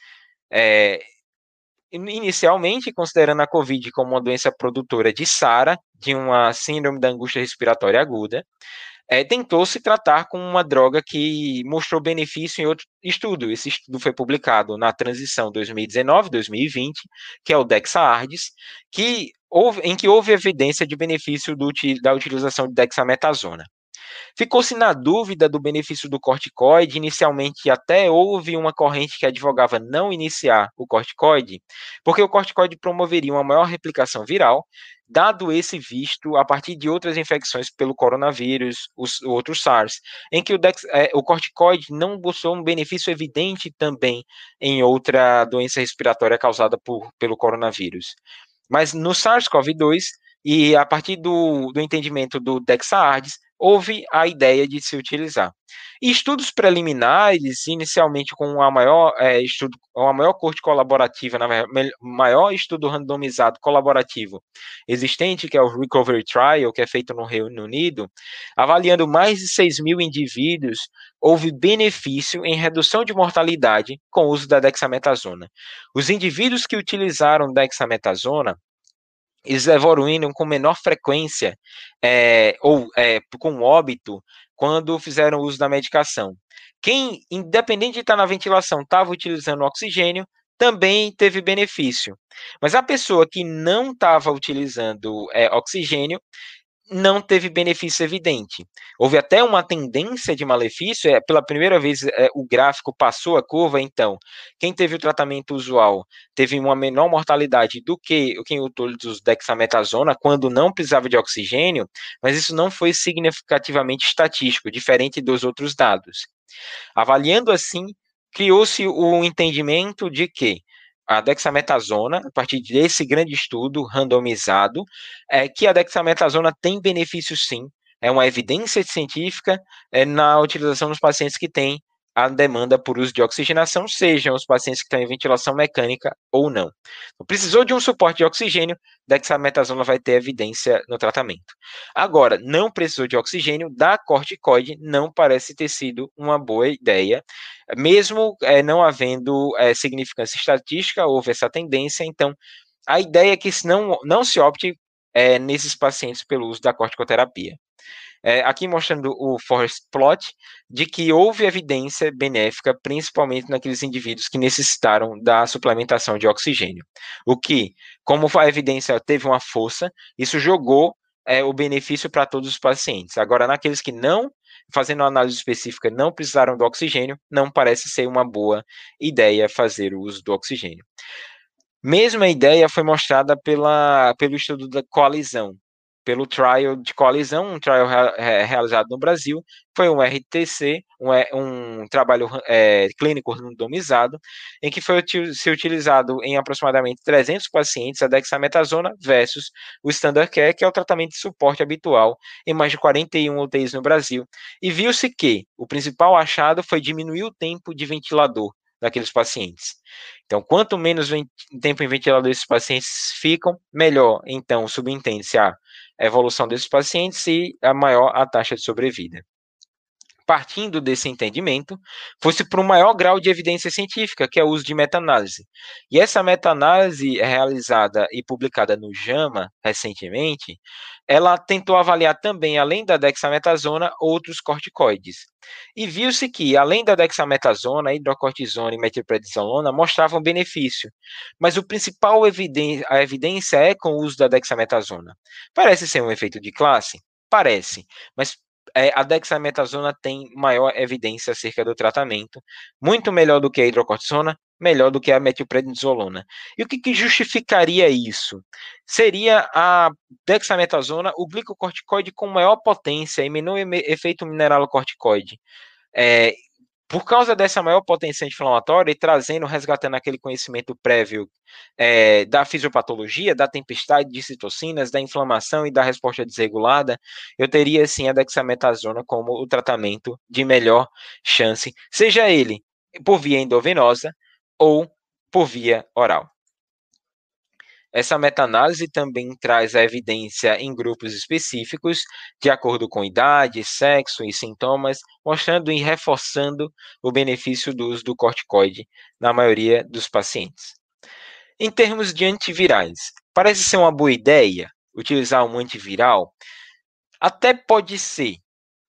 É, inicialmente, considerando a COVID como uma doença produtora de SARA, de uma síndrome da angústia respiratória aguda, é, tentou se tratar com uma droga que mostrou benefício em outro estudo. Esse estudo foi publicado na transição 2019-2020, que é o DexaArdes, que houve, em que houve evidência de benefício do, da utilização de dexametasona. Ficou-se na dúvida do benefício do corticoide. Inicialmente, até houve uma corrente que advogava não iniciar o corticoide, porque o corticoide promoveria uma maior replicação viral, dado esse visto a partir de outras infecções pelo coronavírus, os outros SARS, em que o, dex, é, o corticoide não mostrou um benefício evidente também em outra doença respiratória causada por, pelo coronavírus. Mas no SARS-CoV-2, e a partir do, do entendimento do DexaArdes, houve a ideia de se utilizar. E estudos preliminares, inicialmente com a maior é, estudo, a maior corte colaborativa, na maior estudo randomizado colaborativo existente, que é o Recovery Trial, que é feito no Reino Unido, avaliando mais de 6 mil indivíduos, houve benefício em redução de mortalidade com o uso da dexametasona. Os indivíduos que utilizaram dexametasona eles evoluíram com menor frequência é, ou é, com óbito quando fizeram uso da medicação. Quem, independente de estar na ventilação, estava utilizando oxigênio, também teve benefício. Mas a pessoa que não estava utilizando é, oxigênio não teve benefício evidente. Houve até uma tendência de malefício, é, pela primeira vez é, o gráfico passou a curva, então, quem teve o tratamento usual teve uma menor mortalidade do que quem utilizou dexametasona quando não precisava de oxigênio, mas isso não foi significativamente estatístico, diferente dos outros dados. Avaliando assim, criou-se o entendimento de que a dexametasona, a partir desse grande estudo randomizado, é que a dexametasona tem benefícios sim, é uma evidência científica é, na utilização dos pacientes que têm a demanda por uso de oxigenação, sejam os pacientes que estão em ventilação mecânica ou não. Então, precisou de um suporte de oxigênio, dexametasona vai ter evidência no tratamento. Agora, não precisou de oxigênio, da corticoide não parece ter sido uma boa ideia, mesmo é, não havendo é, significância estatística, houve essa tendência, então a ideia é que não, não se opte é, nesses pacientes pelo uso da corticoterapia. É, aqui mostrando o forest plot de que houve evidência benéfica, principalmente naqueles indivíduos que necessitaram da suplementação de oxigênio. O que, como a evidência teve uma força, isso jogou é, o benefício para todos os pacientes. Agora, naqueles que não, fazendo uma análise específica, não precisaram do oxigênio, não parece ser uma boa ideia fazer o uso do oxigênio. Mesma ideia foi mostrada pela, pelo estudo da coalizão, pelo trial de coalizão, um trial realizado no Brasil, foi um RTC, um, um trabalho é, clínico randomizado, em que foi ser utilizado em aproximadamente 300 pacientes a dexametasona versus o standard care, que é o tratamento de suporte habitual em mais de 41 UTIs no Brasil, e viu-se que o principal achado foi diminuir o tempo de ventilador daqueles pacientes. Então, quanto menos tempo em ventilador esses pacientes ficam, melhor, então, subentende-se a evolução desses pacientes e a maior a taxa de sobrevida. Partindo desse entendimento, fosse para um maior grau de evidência científica, que é o uso de meta-análise. E essa meta-análise é realizada e publicada no JAMA recentemente, ela tentou avaliar também, além da dexametasona, outros corticoides. E viu-se que, além da dexametasona, hidrocortisona e metilprednisolona mostravam benefício, mas o principal evidência, a evidência é com o uso da dexametasona. Parece ser um efeito de classe? Parece, mas a dexametasona tem maior evidência acerca do tratamento, muito melhor do que a hidrocortisona, melhor do que a metilprednisolona. E o que, que justificaria isso? Seria a dexametasona, o glicocorticoide com maior potência e menor efeito mineralocorticoide. É, por causa dessa maior potência inflamatória e trazendo, resgatando aquele conhecimento prévio é, da fisiopatologia, da tempestade de citocinas, da inflamação e da resposta desregulada, eu teria sim a dexametasona como o tratamento de melhor chance, seja ele por via endovenosa ou por via oral. Essa meta-análise também traz a evidência em grupos específicos, de acordo com idade, sexo e sintomas, mostrando e reforçando o benefício do uso do corticoide na maioria dos pacientes. Em termos de antivirais, parece ser uma boa ideia utilizar um antiviral? Até pode ser,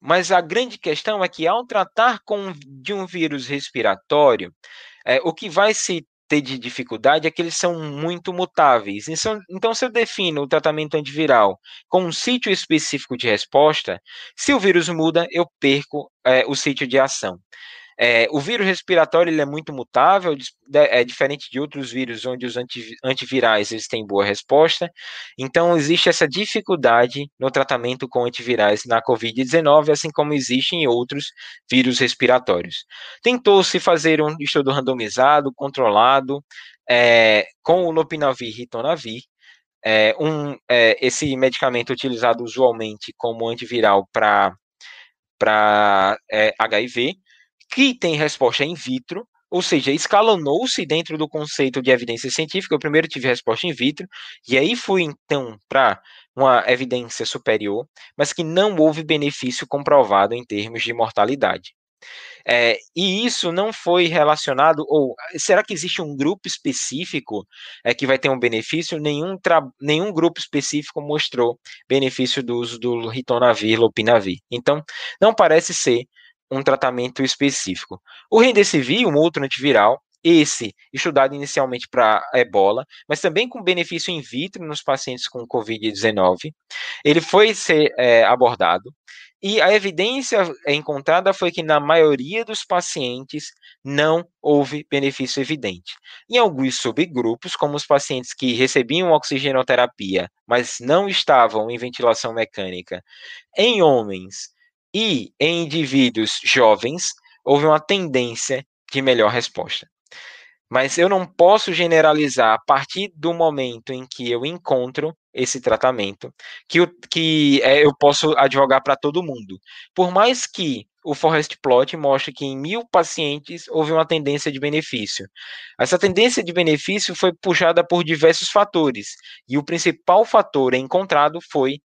mas a grande questão é que ao tratar com de um vírus respiratório, é, o que vai se ter de dificuldade é que eles são muito mutáveis. Então, se eu defino o tratamento antiviral com um sítio específico de resposta, se o vírus muda, eu perco é, o sítio de ação. É, o vírus respiratório ele é muito mutável, é diferente de outros vírus onde os antivirais eles têm boa resposta. Então, existe essa dificuldade no tratamento com antivirais na Covid-19, assim como existe em outros vírus respiratórios. Tentou-se fazer um estudo randomizado, controlado, é, com o lopinavir e ritonavir, é, um, é, esse medicamento utilizado usualmente como antiviral para HIV, que tem resposta in vitro, ou seja, escalonou-se dentro do conceito de evidência científica. Eu primeiro tive resposta in vitro, e aí fui então para uma evidência superior, mas que não houve benefício comprovado em termos de mortalidade. É, e isso não foi relacionado, ou será que existe um grupo específico é, que vai ter um benefício? Nenhum, nenhum grupo específico mostrou benefício do uso do ritonavir, lopinavir. Então, não parece ser um tratamento específico. O Remdesivir, um outro antiviral, esse estudado inicialmente para ebola, mas também com benefício in vitro nos pacientes com Covid-19, ele foi ser é, abordado e a evidência encontrada foi que na maioria dos pacientes não houve benefício evidente. Em alguns subgrupos, como os pacientes que recebiam oxigenoterapia, mas não estavam em ventilação mecânica, em homens e em indivíduos jovens, houve uma tendência de melhor resposta. Mas eu não posso generalizar a partir do momento em que eu encontro esse tratamento, que, eu, que é, eu posso advogar para todo mundo. Por mais que o Forest Plot mostre que em mil pacientes houve uma tendência de benefício. Essa tendência de benefício foi puxada por diversos fatores, e o principal fator encontrado foi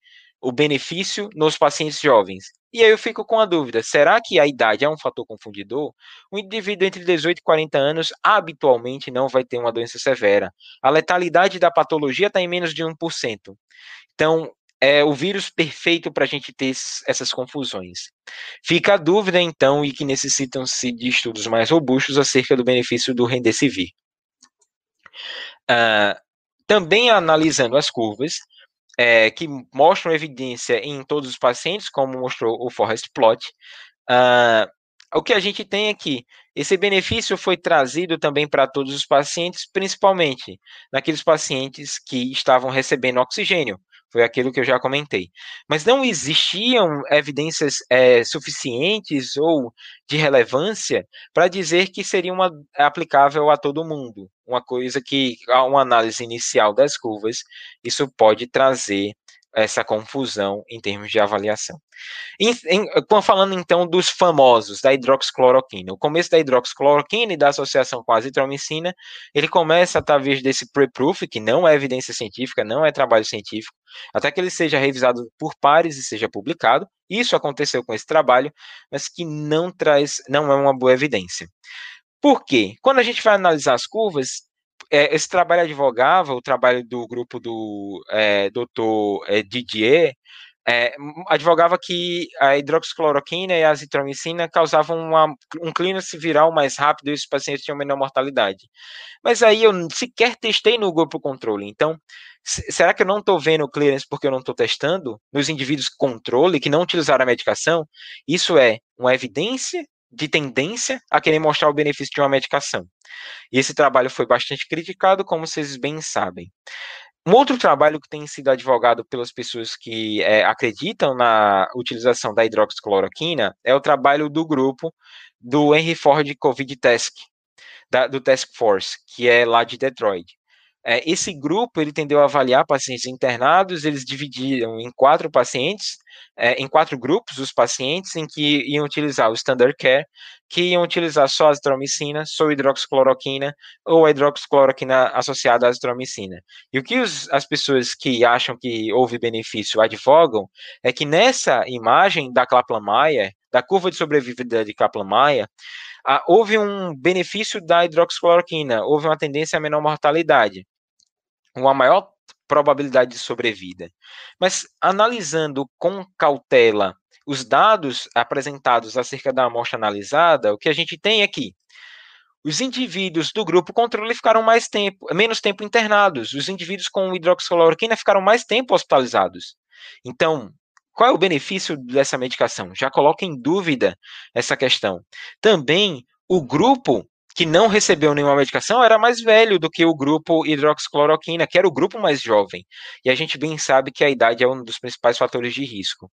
o benefício nos pacientes jovens. E aí eu fico com a dúvida: será que a idade é um fator confundidor? O indivíduo entre 18 e 40 anos habitualmente não vai ter uma doença severa. A letalidade da patologia está em menos de 1%. Então, é o vírus perfeito para a gente ter esses, essas confusões. Fica a dúvida, então, e que necessitam-se de estudos mais robustos acerca do benefício do Remdesivir. Uh, também analisando as curvas, é, que mostram evidência em todos os pacientes, como mostrou o Forest Plot. Uh, o que a gente tem aqui, esse benefício foi trazido também para todos os pacientes, principalmente naqueles pacientes que estavam recebendo oxigênio, foi aquilo que eu já comentei. Mas não existiam evidências é, suficientes ou de relevância para dizer que seria uma, aplicável a todo mundo. Uma coisa que, a uma análise inicial das curvas, isso pode trazer essa confusão em termos de avaliação. Em, em, falando então dos famosos da hidroxicloroquina, o começo da hidroxicloroquina e da associação com a azitromicina, ele começa através desse pre-proof, que não é evidência científica, não é trabalho científico, até que ele seja revisado por pares e seja publicado. Isso aconteceu com esse trabalho, mas que não traz, não é uma boa evidência. Por quê? Quando a gente vai analisar as curvas, é, esse trabalho advogava, o trabalho do grupo do é, doutor é, Didier, é, advogava que a hidroxicloroquina e a azitromicina causavam uma, um clínico viral mais rápido e os pacientes tinham menor mortalidade. Mas aí eu sequer testei no grupo controle. Então, será que eu não estou vendo o clearance porque eu não estou testando nos indivíduos controle que não utilizaram a medicação? Isso é uma evidência de tendência a querer mostrar o benefício de uma medicação. E esse trabalho foi bastante criticado, como vocês bem sabem. Um outro trabalho que tem sido advogado pelas pessoas que é, acreditam na utilização da hidroxicloroquina é o trabalho do grupo do Henry Ford Covid Task, da, do Task Force, que é lá de Detroit. É, esse grupo ele tendeu a avaliar pacientes internados, eles dividiram em quatro pacientes, é, em quatro grupos os pacientes em que iam utilizar o standard care, que iam utilizar só a azitromicina, só a hidroxicloroquina ou a hidroxicloroquina associada à azitromicina. E o que os, as pessoas que acham que houve benefício advogam é que nessa imagem da Kaplan-Meier, da curva de sobrevivência de Kaplan-Meier, ah, houve um benefício da hidroxicloroquina, houve uma tendência a menor mortalidade uma maior probabilidade de sobrevida. Mas analisando com cautela os dados apresentados acerca da amostra analisada, o que a gente tem aqui? Os indivíduos do grupo controle ficaram mais tempo, menos tempo internados. Os indivíduos com hidroxicloroquina ficaram mais tempo hospitalizados. Então, qual é o benefício dessa medicação? Já coloca em dúvida essa questão. Também o grupo que não recebeu nenhuma medicação era mais velho do que o grupo hidroxicloroquina, que era o grupo mais jovem. E a gente bem sabe que a idade é um dos principais fatores de risco.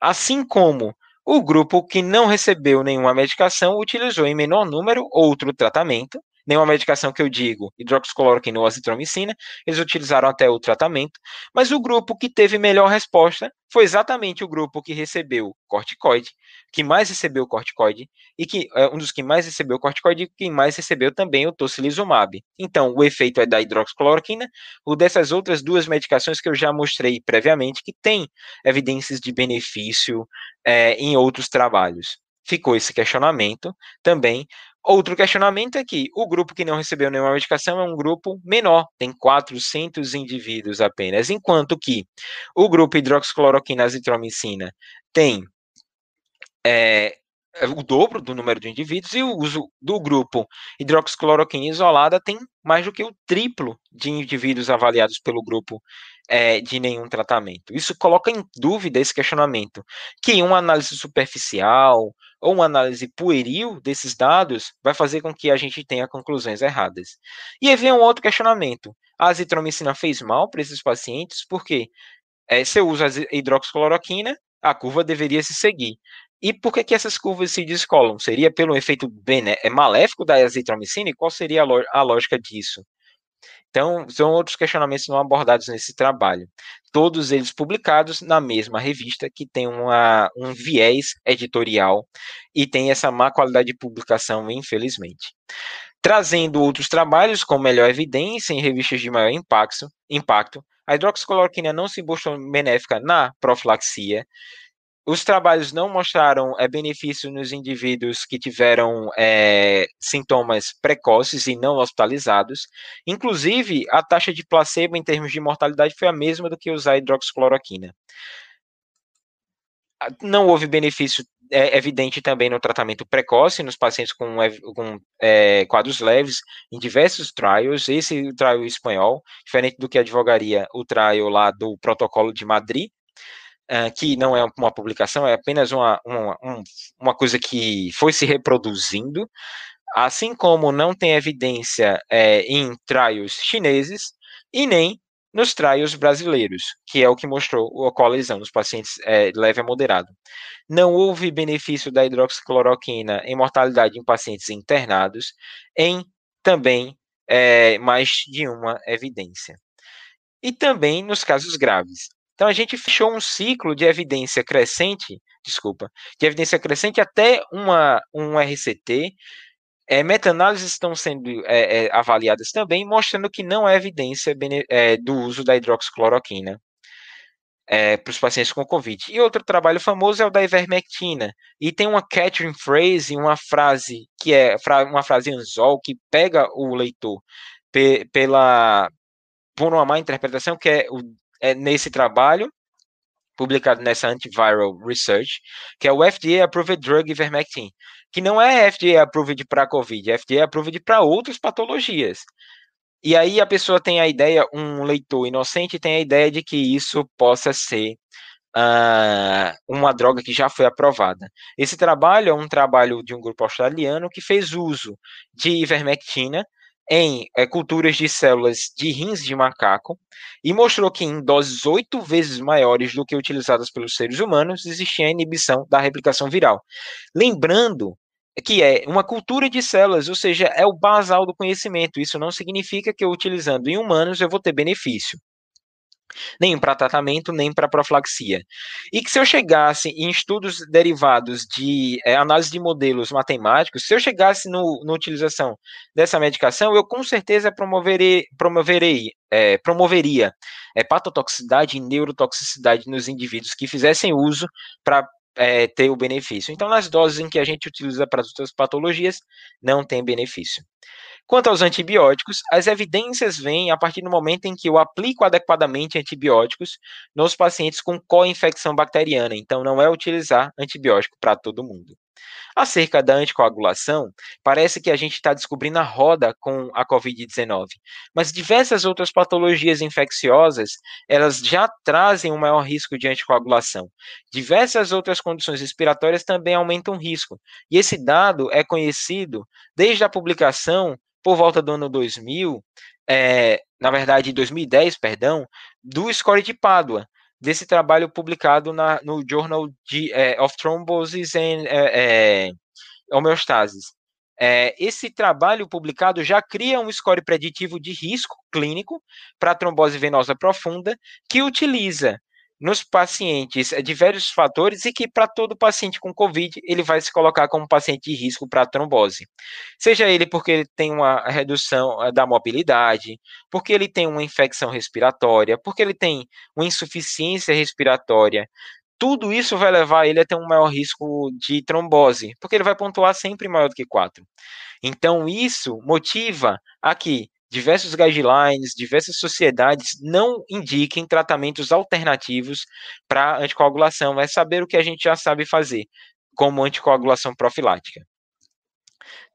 Assim como o grupo que não recebeu nenhuma medicação utilizou em menor número outro tratamento, nenhuma medicação que eu digo, hidroxicloroquina ou azitromicina, eles utilizaram até o tratamento, mas o grupo que teve melhor resposta foi exatamente o grupo que recebeu corticoide, que mais recebeu corticoide, e que é um dos que mais recebeu corticoide e quem mais recebeu também o tocilizumab. Então, o efeito é da hidroxicloroquina, o dessas outras duas medicações que eu já mostrei previamente, que tem evidências de benefício é, em outros trabalhos. Ficou esse questionamento também Outro questionamento é que o grupo que não recebeu nenhuma medicação é um grupo menor, tem 400 indivíduos apenas, enquanto que o grupo hidroxicloroquina azitromicina tem é, o dobro do número de indivíduos e o uso do grupo hidroxicloroquina isolada tem mais do que o triplo de indivíduos avaliados pelo grupo é, de nenhum tratamento. Isso coloca em dúvida esse questionamento, que uma análise superficial ou uma análise pueril desses dados vai fazer com que a gente tenha conclusões erradas. E aí vem um outro questionamento. A azitromicina fez mal para esses pacientes porque é, se eu uso a hidroxicloroquina, a curva deveria se seguir. E por que, que essas curvas se descolam? Seria pelo efeito é maléfico da azitromicina? E qual seria a, a lógica disso? Então, são outros questionamentos não abordados nesse trabalho. Todos eles publicados na mesma revista, que tem uma, um viés editorial e tem essa má qualidade de publicação, infelizmente. Trazendo outros trabalhos com melhor evidência em revistas de maior impacto, impacto a hidroxicloroquina não se mostrou benéfica na profilaxia, os trabalhos não mostraram é, benefício nos indivíduos que tiveram é, sintomas precoces e não hospitalizados. Inclusive, a taxa de placebo em termos de mortalidade foi a mesma do que usar hidroxicloroquina. Não houve benefício é, evidente também no tratamento precoce nos pacientes com, com é, quadros leves em diversos trials. Esse trial espanhol, diferente do que advogaria o trial lá do protocolo de Madrid, uh, que não é uma publicação, é apenas uma, uma, uma coisa que foi se reproduzindo, assim como não tem evidência é, em trials chineses e nem nos trials brasileiros, que é o que mostrou a colisão nos pacientes é, leve a moderado. Não houve benefício da hidroxicloroquina em mortalidade em pacientes internados, em também é, mais de uma evidência. E também nos casos graves. Então a gente fechou um ciclo de evidência crescente, desculpa, de evidência crescente até uma, um RCT. É, Meta-análises estão sendo é, é, avaliadas também, mostrando que não há evidência é, do uso da hidroxicloroquina é, para os pacientes com Covid. E outro trabalho famoso é o da ivermectina. E tem uma catching phrase, uma frase que é uma frase anzol que pega o leitor pe pela por uma má interpretação, que é, o, é nesse trabalho publicado nessa Antiviral Research, que é o FDA Approved Drug Ivermectin, que não é FDA Approved para COVID, é FDA Approved para outras patologias. E aí a pessoa tem a ideia, um leitor inocente tem a ideia de que isso possa ser uh, uma droga que já foi aprovada. Esse trabalho é um trabalho de um grupo australiano que fez uso de ivermectina em é, culturas de células de rins de macaco e mostrou que em doses oito vezes maiores do que utilizadas pelos seres humanos existia a inibição da replicação viral. Lembrando que é uma cultura de células, ou seja, é o basal do conhecimento. Isso não significa que eu utilizando em humanos eu vou ter benefício. Nem para tratamento, nem para profilaxia. E que se eu chegasse em estudos derivados de é, análise de modelos matemáticos, se eu chegasse no, na utilização dessa medicação, eu com certeza promoverei, promoverei, é, promoveria é, patotoxicidade e neurotoxicidade nos indivíduos que fizessem uso para é, ter o benefício. Então, nas doses em que a gente utiliza para as outras patologias, não tem benefício. Quanto aos antibióticos, as evidências vêm a partir do momento em que eu aplico adequadamente antibióticos nos pacientes com co-infecção bacteriana. Então, não é utilizar antibiótico para todo mundo. Acerca da anticoagulação, parece que a gente está descobrindo a roda com a Covid-19, mas diversas outras patologias infecciosas, elas já trazem um maior risco de anticoagulação. Diversas outras condições respiratórias também aumentam o risco, e esse dado é conhecido desde a publicação, por volta do ano 2000, é, na verdade, 2010, perdão, do score de Pádua, desse trabalho publicado na, no Journal de, é, of Thrombosis and é, Homeostasis. Esse trabalho publicado já cria um score preditivo de risco clínico para trombose venosa profunda que utiliza nos pacientes é, diversos fatores e que para todo paciente com COVID ele vai se colocar como paciente de risco para trombose. Seja ele porque ele tem uma redução é, da mobilidade, porque ele tem uma infecção respiratória, porque ele tem uma insuficiência respiratória, tudo isso vai levar ele a ter um maior risco de trombose, porque ele vai pontuar sempre maior do que 4. Então, isso motiva a que diversos guidelines, diversas sociedades não indiquem tratamentos alternativos para anticoagulação, é saber o que a gente já sabe fazer, como anticoagulação profilática.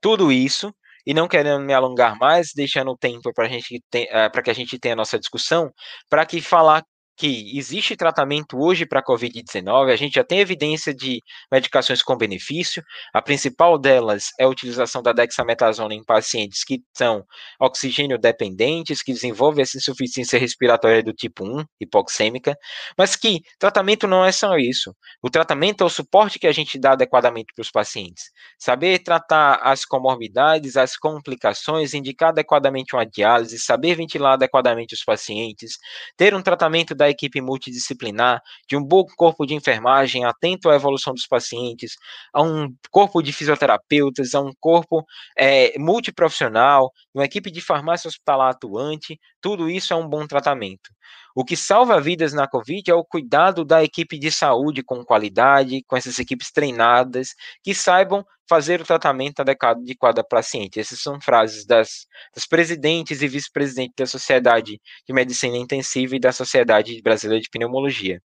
Tudo isso, e não querendo me alongar mais, deixando tempo para uh, que a gente tenha a nossa discussão, para que falar que existe tratamento hoje para a Covid-19, a gente já tem evidência de medicações com benefício. A principal delas é a utilização da dexametasona em pacientes que são oxigênio dependentes, que desenvolvem essa insuficiência respiratória do tipo 1, hipoxêmica, mas que tratamento não é só isso. O tratamento é o suporte que a gente dá adequadamente para os pacientes. Saber tratar as comorbidades, as complicações, indicar adequadamente uma diálise, saber ventilar adequadamente os pacientes, ter um tratamento da equipe multidisciplinar, de um bom corpo de enfermagem atento à evolução dos pacientes, a um corpo de fisioterapeutas, a um corpo é, multiprofissional, uma equipe de farmácia hospitalar atuante, tudo isso é um bom tratamento. O que salva vidas na Covid é o cuidado da equipe de saúde com qualidade, com essas equipes treinadas, que saibam fazer o tratamento adequado de cada paciente. Essas são frases das, das presidentes e vice-presidentes da Sociedade de Medicina Intensiva e da Sociedade Brasileira de Pneumologia.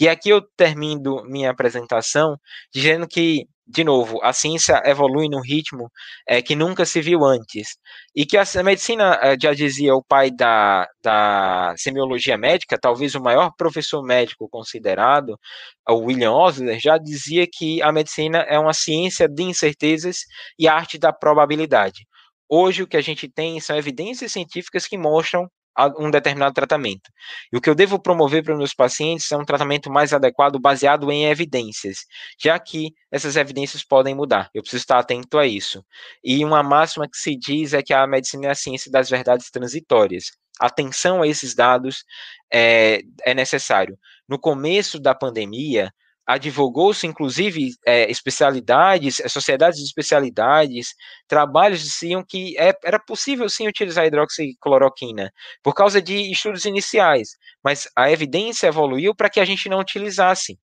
E aqui eu termino minha apresentação dizendo que de novo, a ciência evolui num ritmo é, que nunca se viu antes. E que a medicina, eh, já dizia o pai da, da semiologia médica, talvez o maior professor médico considerado, o William Osler, já dizia que a medicina é uma ciência de incertezas e arte da probabilidade. Hoje, o que a gente tem são evidências científicas que mostram um determinado tratamento. E o que eu devo promover para os meus pacientes é um tratamento mais adequado baseado em evidências, já que essas evidências podem mudar. Eu preciso estar atento a isso. E uma máxima que se diz é que a medicina é a ciência das verdades transitórias. Atenção a esses dados é, é necessário. No começo da pandemia, advogou-se, inclusive, é, especialidades, é, sociedades de especialidades, trabalhos diziam que é, era possível sim utilizar hidroxicloroquina, por causa de estudos iniciais, mas a evidência evoluiu para que a gente não utilizasse.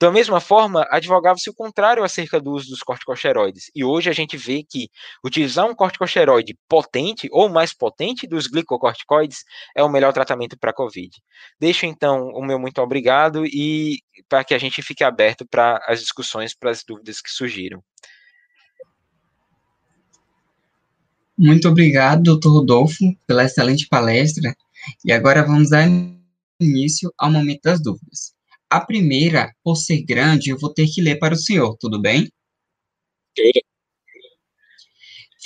Da mesma forma, advogava-se o contrário acerca do uso dos corticosteroides. E hoje a gente vê que utilizar um corticosteroide potente ou mais potente dos glicocorticoides é o melhor tratamento para a COVID. Deixo então o meu muito obrigado e para que a gente fique aberto para as discussões, para as dúvidas que surgiram. Muito obrigado, doutor Rodolfo, pela excelente palestra. E agora vamos dar início ao momento das dúvidas. A primeira, por ser grande, eu vou ter que ler para o senhor, tudo bem?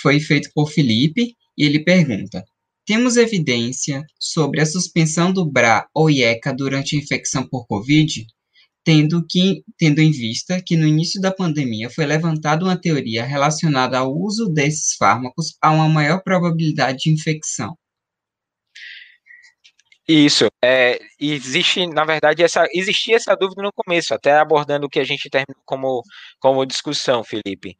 Foi feito por Felipe e ele pergunta: Temos evidência sobre a suspensão do BRA ou IECA durante a infecção por Covid? Tendo, que, tendo em vista que no início da pandemia foi levantada uma teoria relacionada ao uso desses fármacos a uma maior probabilidade de infecção. Isso, é, existe, na verdade, essa, existia essa dúvida no começo, até abordando o que a gente terminou como, como discussão, Felipe.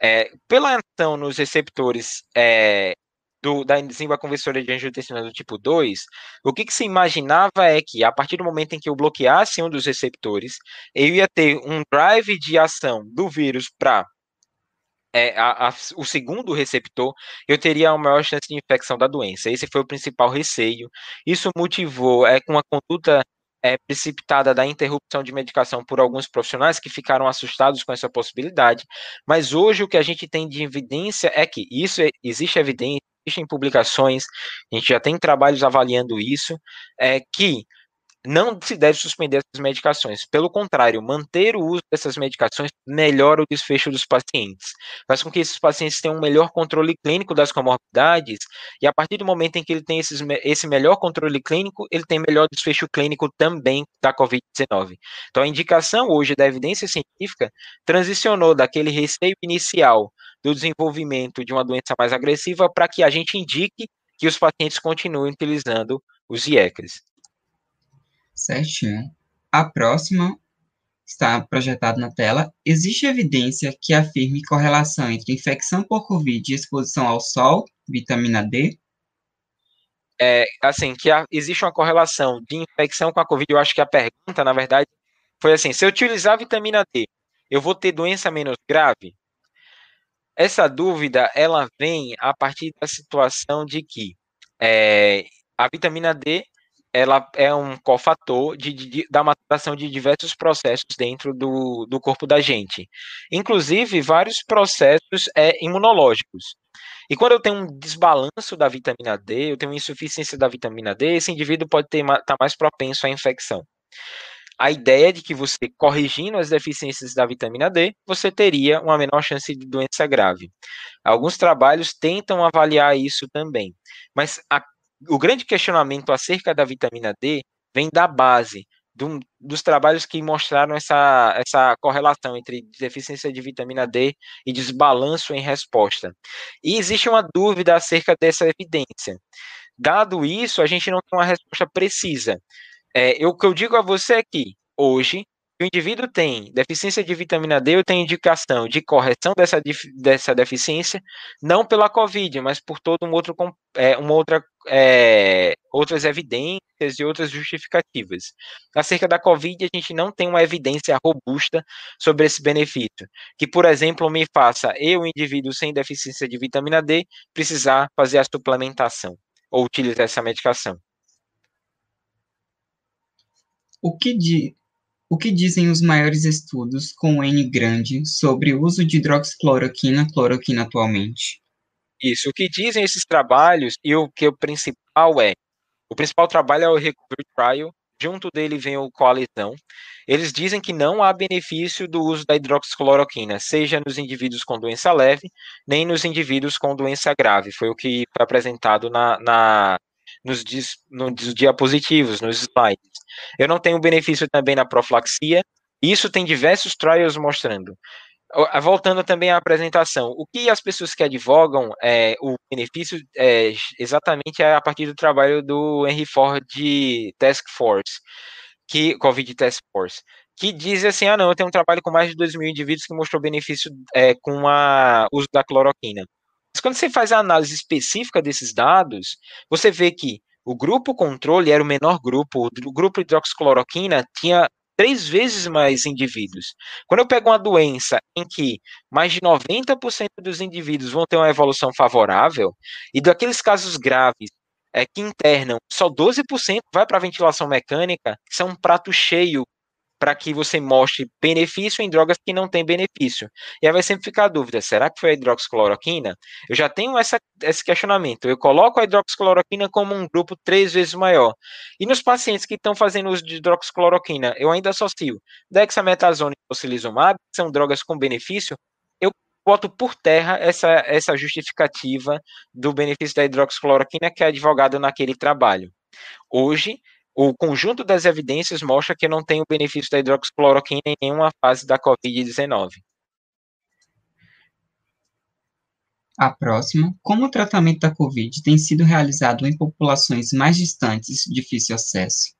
É, pela ação nos receptores é, do, da enzima conversora de angiotensina do tipo 2, o que, que, se imaginava é que, a partir do momento em que eu bloqueasse um dos receptores, eu ia ter um drive de ação do vírus para é, a, a, o segundo receptor, eu teria a maior chance de infecção da doença. Esse foi o principal receio. Isso motivou é, com a conduta é, precipitada da interrupção de medicação por alguns profissionais que ficaram assustados com essa possibilidade. Mas hoje o que a gente tem de evidência é que isso é, existe evidência, existem publicações, a gente já tem trabalhos avaliando isso, é que não se deve suspender essas medicações. Pelo contrário, manter o uso dessas medicações melhora o desfecho dos pacientes. Faz com que esses pacientes tenham um melhor controle clínico das comorbidades, e a partir do momento em que ele tem esses, esse melhor controle clínico, ele tem melhor desfecho clínico também da Covid-19. Então, a indicação hoje da evidência científica transicionou daquele receio inicial do desenvolvimento de uma doença mais agressiva para que a gente indique que os pacientes continuem utilizando os IECAs. Certinho. A próxima está projetada na tela. Existe evidência que afirme correlação entre infecção por Covid e exposição ao sol, vitamina D? É, assim, que a, existe uma correlação de infecção com a Covid. Eu acho que a pergunta, na verdade, foi assim: se eu utilizar vitamina D, eu vou ter doença menos grave? Essa dúvida, ela vem a partir da situação de que é, a vitamina D ela é um cofator de, de, da maturação de diversos processos dentro do, do corpo da gente, inclusive vários processos é, imunológicos. E quando eu tenho um desbalanço da vitamina D, eu tenho insuficiência da vitamina D, esse indivíduo pode estar tá mais propenso à infecção. A ideia de que você, corrigindo as deficiências da vitamina D, você teria uma menor chance de doença grave. Alguns trabalhos tentam avaliar isso também. Mas a o grande questionamento acerca da vitamina D vem da base do, dos trabalhos que mostraram essa, essa correlação entre deficiência de vitamina D e desbalanço em resposta. E existe uma dúvida acerca dessa evidência. Dado isso, a gente não tem uma resposta precisa. É, eu, o que eu digo a você é que, hoje, o indivíduo tem deficiência de vitamina D, eu tenho indicação de correção dessa, dessa deficiência, não pela COVID, mas por todo um outro, é, uma outra, é, outras evidências e outras justificativas. Acerca da COVID, a gente não tem uma evidência robusta sobre esse benefício, que, por exemplo, me faça eu, indivíduo sem deficiência de vitamina D, precisar fazer a suplementação ou utilizar essa medicação. O que de o que dizem os maiores estudos com N grande sobre o uso de hidroxicloroquina cloroquina atualmente? Isso, o que dizem esses trabalhos e o que o principal é, o principal trabalho é o Recovery Trial, junto dele vem o Coalizão. Eles dizem que não há benefício do uso da hidroxicloroquina, seja nos indivíduos com doença leve, nem nos indivíduos com doença grave. Foi o que foi apresentado na, na nos, nos diapositivos, nos slides. Eu não tenho benefício também na profilaxia, isso tem diversos trials mostrando. Voltando também à apresentação, o que as pessoas que advogam é, o benefício é, exatamente é a partir do trabalho do Henry Ford Task Force, que Covid Task Force, que diz assim, ah não, eu tenho um trabalho com mais de 2 mil indivíduos que mostrou benefício é, com o uso da cloroquina. Mas quando você faz a análise específica desses dados, você vê que o grupo controle era o menor grupo, o grupo hidroxicloroquina tinha três vezes mais indivíduos. Quando eu pego uma doença em que mais de 90% dos indivíduos vão ter uma evolução favorável, e daqueles casos graves é, que internam, só 12% vai para a ventilação mecânica, isso é um prato cheio para que você mostre benefício em drogas que não têm benefício. E aí vai sempre ficar a dúvida: será que foi a hidroxicloroquina? Eu já tenho essa, esse questionamento. Eu coloco a hidroxicloroquina como um grupo três vezes maior. E nos pacientes que estão fazendo uso de hidroxicloroquina, eu ainda associo dexametasona e tocilizumab, que são drogas com benefício, eu boto por terra essa, essa justificativa do benefício da hidroxicloroquina que é advogado naquele trabalho. Hoje, o conjunto das evidências mostra que não tem o benefício da hidroxicloroquina em nenhuma fase da COVID-19. A próxima, como o tratamento da COVID tem sido realizado em populações mais distantes, difícil acesso?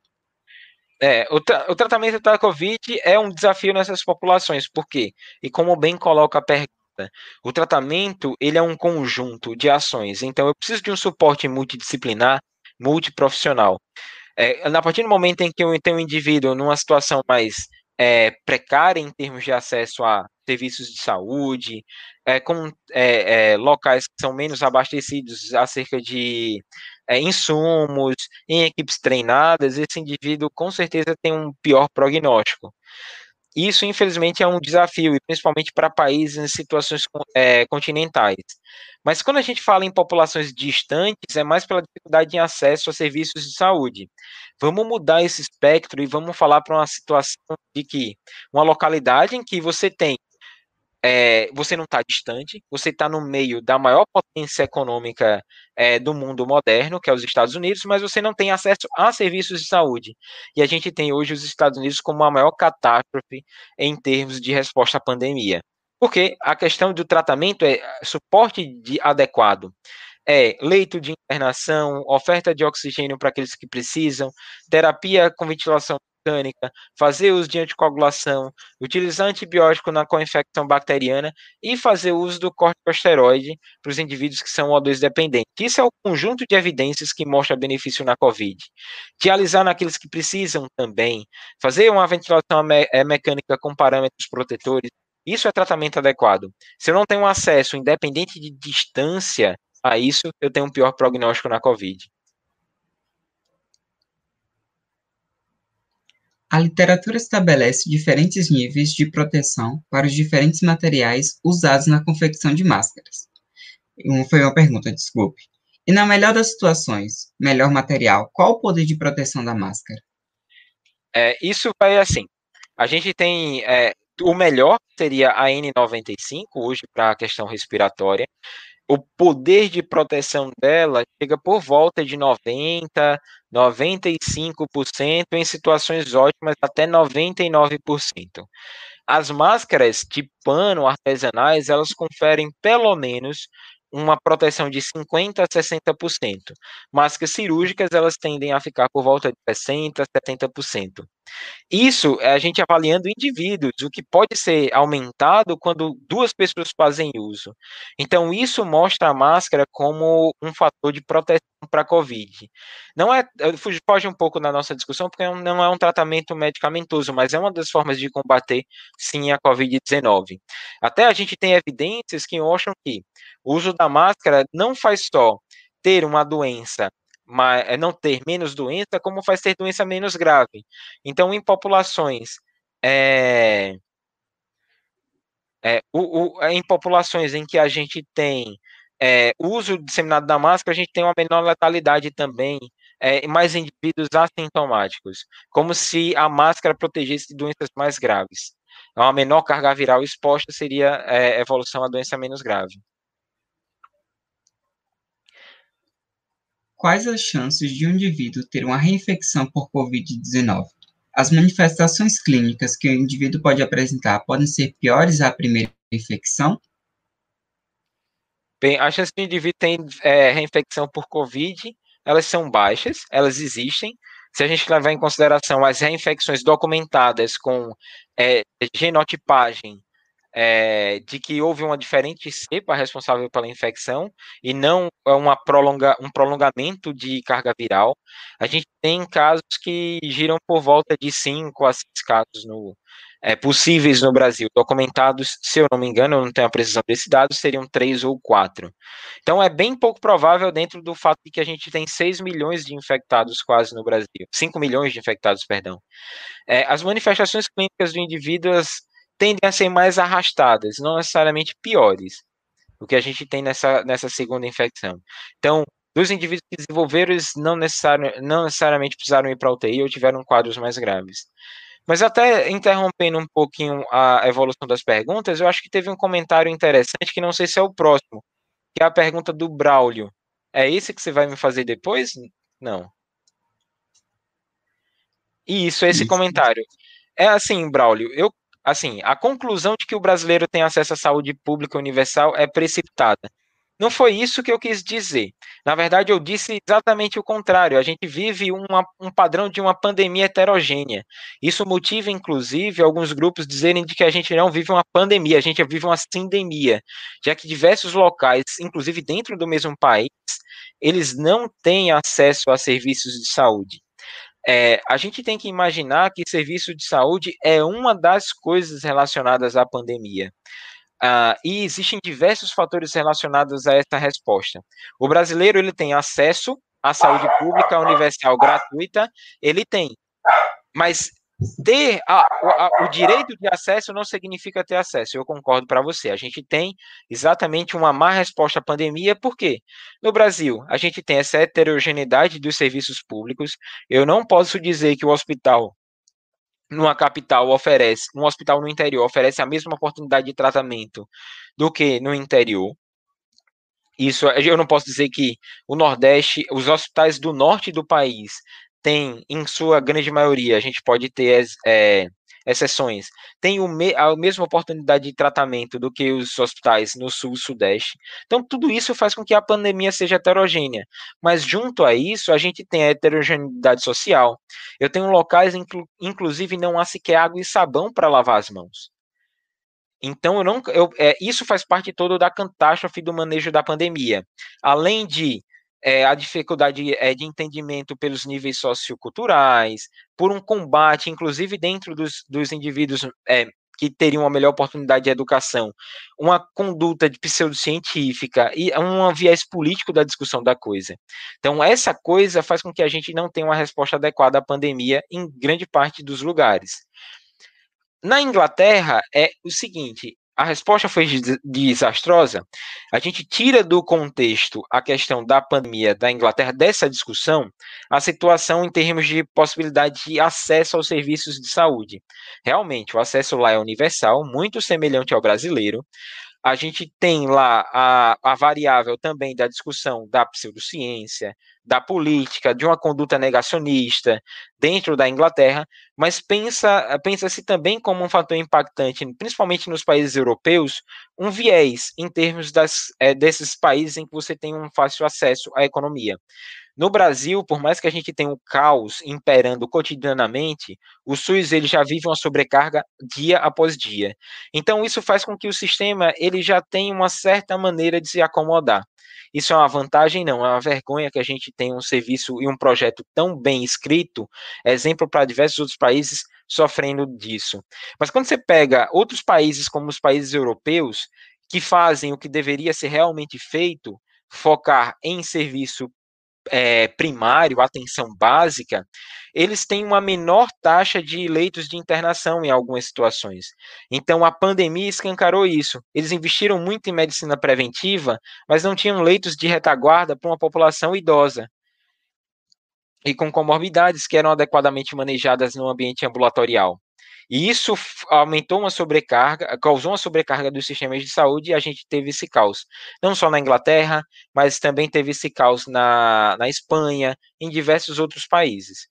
É, o, tra o tratamento da COVID é um desafio nessas populações, por quê? E como bem coloca a pergunta, o tratamento ele é um conjunto de ações, então eu preciso de um suporte multidisciplinar, multiprofissional. É, a partir do momento em que eu tenho um indivíduo numa situação mais é, precária em termos de acesso a serviços de saúde, é, com é, é, locais que são menos abastecidos acerca de é, insumos, em equipes treinadas, esse indivíduo com certeza tem um pior prognóstico. Isso, infelizmente, é um desafio, principalmente para países em situações é, continentais. Mas quando a gente fala em populações distantes, é mais pela dificuldade em acesso a serviços de saúde. Vamos mudar esse espectro e vamos falar para uma situação de que uma localidade em que você tem é, você não está distante, você está no meio da maior potência econômica é, do mundo moderno, que é os Estados Unidos, mas você não tem acesso a serviços de saúde. E a gente tem hoje os Estados Unidos como a maior catástrofe em termos de resposta à pandemia. Porque a questão do tratamento é suporte de, adequado é leito de internação, oferta de oxigênio para aqueles que precisam, terapia com ventilação mecânica, fazer uso de anticoagulação, utilizar antibiótico na co-infecção bacteriana e fazer uso do corticosteroide para os indivíduos que são O2 dependentes. Isso é o conjunto de evidências que mostra benefício na COVID. Dialisar naqueles que precisam também, fazer uma ventilação é, mecânica com parâmetros protetores, isso é tratamento adequado. Se eu não tenho acesso, independente de distância, a isso, eu tenho um pior prognóstico na COVID. A literatura estabelece diferentes níveis de proteção para os diferentes materiais usados na confecção de máscaras. foi uma pergunta, desculpe. E na melhor das situações, melhor material, qual o poder de proteção da máscara? É, isso vai assim. A gente tem é, o melhor seria a N95 hoje para a questão respiratória o poder de proteção dela chega por volta de 90, 95%, em situações ótimas até 99%. As máscaras de pano artesanais, elas conferem pelo menos uma proteção de 50 a 60%. Máscaras cirúrgicas, elas tendem a ficar por volta de 60 a 70%. Isso é a gente avaliando indivíduos, o que pode ser aumentado quando duas pessoas fazem uso. Então, isso mostra a máscara como um fator de proteção para a Covid. Não é, foge um pouco da nossa discussão, porque não é um tratamento medicamentoso, mas é uma das formas de combater, sim, a Covid-19. Até a gente tem evidências que mostram que o uso da máscara não faz só ter uma doença mas, é não ter menos doença, como faz ter doença menos grave. Então, em populações é, é, o, o, em populações em que a gente tem é, uso disseminado da máscara, a gente tem uma menor letalidade também, é, mais indivíduos assintomáticos, como se a máscara protegesse de doenças mais graves. Uma menor carga viral exposta seria é, evolução a doença menos grave. Quais as chances de um indivíduo ter uma reinfecção por Covid-19? As manifestações clínicas que o indivíduo pode apresentar podem ser piores à primeira infecção? Bem, a chance de um indivíduo ter é, reinfecção por Covid, elas são baixas, elas existem. Se a gente levar em consideração as reinfecções documentadas com é, genotipagem é, de que houve uma diferente cepa responsável pela infecção e não uma prolonga, um prolongamento de carga viral. A gente tem casos que giram por volta de 5 a 6 casos no, é, possíveis no Brasil, documentados, se eu não me engano, eu não tenho a precisão desse dado, seriam três ou quatro. Então é bem pouco provável dentro do fato de que a gente tem 6 milhões de infectados quase no Brasil, 5 milhões de infectados, perdão. É, as manifestações clínicas do indivíduo tendem a ser mais arrastadas, não necessariamente piores, o que a gente tem nessa, nessa segunda infecção. Então, dos indivíduos que desenvolveram, eles não, necessari não necessariamente precisaram ir para a UTI ou tiveram quadros mais graves. Mas até interrompendo um pouquinho a evolução das perguntas, eu acho que teve um comentário interessante que não sei se é o próximo, que é a pergunta do Braulio. É esse que você vai me fazer depois? Não. Isso, esse Isso. comentário. É assim, Braulio, eu assim, a conclusão de que o brasileiro tem acesso à saúde pública universal é precipitada. Não foi isso que eu quis dizer. Na verdade, eu disse exatamente o contrário. A gente vive uma, um padrão de uma pandemia heterogênea. Isso motiva, inclusive, alguns grupos dizerem de que a gente não vive uma pandemia, a gente vive uma sindemia, já que diversos locais, inclusive dentro do mesmo país, eles não têm acesso a serviços de saúde. É, a gente tem que imaginar que serviço de saúde é uma das coisas relacionadas à pandemia. Uh, e existem diversos fatores relacionados a essa resposta. O brasileiro ele tem acesso à saúde pública universal gratuita, ele tem, mas ter a, a, o direito de acesso não significa ter acesso. Eu concordo para você. A gente tem exatamente uma má resposta à pandemia, por quê? No Brasil, a gente tem essa heterogeneidade dos serviços públicos. Eu não posso dizer que o hospital numa capital oferece, um hospital no interior oferece a mesma oportunidade de tratamento do que no interior. Isso eu não posso dizer que o Nordeste, os hospitais do norte do país tem, em sua grande maioria, a gente pode ter é, exceções, tem me, a mesma oportunidade de tratamento do que os hospitais no sul e sudeste. Então, tudo isso faz com que a pandemia seja heterogênea. Mas, junto a isso, a gente tem a heterogeneidade social. Eu tenho locais, inclu, inclusive, não há sequer água e sabão para lavar as mãos. Então, eu não, eu, é, isso faz parte todo da catástrofe do manejo da pandemia. Além de é, a dificuldade é, de entendimento pelos níveis socioculturais, por um combate, inclusive dentro dos, dos indivíduos é, que teriam uma melhor oportunidade de educação, uma conduta de pseudocientífica e um viés político da discussão da coisa. Então, essa coisa faz com que a gente não tenha uma resposta adequada à pandemia em grande parte dos lugares. Na Inglaterra, é o seguinte: a resposta foi desastrosa, a gente tira do contexto a questão da pandemia da Inglaterra dessa discussão, a situação em termos de possibilidade de acesso aos serviços de saúde. Realmente, o acesso lá é universal, muito semelhante ao brasileiro. A gente tem lá a, a variável também da discussão da pseudociência, da política, de uma conduta negacionista dentro da Inglaterra, mas pensa pensa-se também como um fator impactante, principalmente nos países europeus, um viés em termos das, é, desses países em que você tem um fácil acesso à economia. No Brasil, por mais que a gente tenha o caos imperando cotidianamente, o SUS ele já vive uma sobrecarga dia após dia. Então isso faz com que o sistema ele já tenha uma certa maneira de se acomodar. Isso é uma vantagem? Não, é uma vergonha que a gente tenha um serviço e um projeto tão bem escrito, exemplo para diversos outros países sofrendo disso. Mas quando você pega outros países, como os países europeus, que fazem o que deveria ser realmente feito, focar em serviço é, primário, atenção básica, eles têm uma menor taxa de leitos de internação em algumas situações. Então, a pandemia escancarou isso. Eles investiram muito em medicina preventiva, mas não tinham leitos de retaguarda para uma população idosa e com comorbidades que eram adequadamente manejadas no ambiente ambulatorial. E isso aumentou uma sobrecarga, causou uma sobrecarga dos sistemas de saúde e a gente teve esse caos. Não só na Inglaterra, mas também teve esse caos na, na Espanha, em diversos outros países.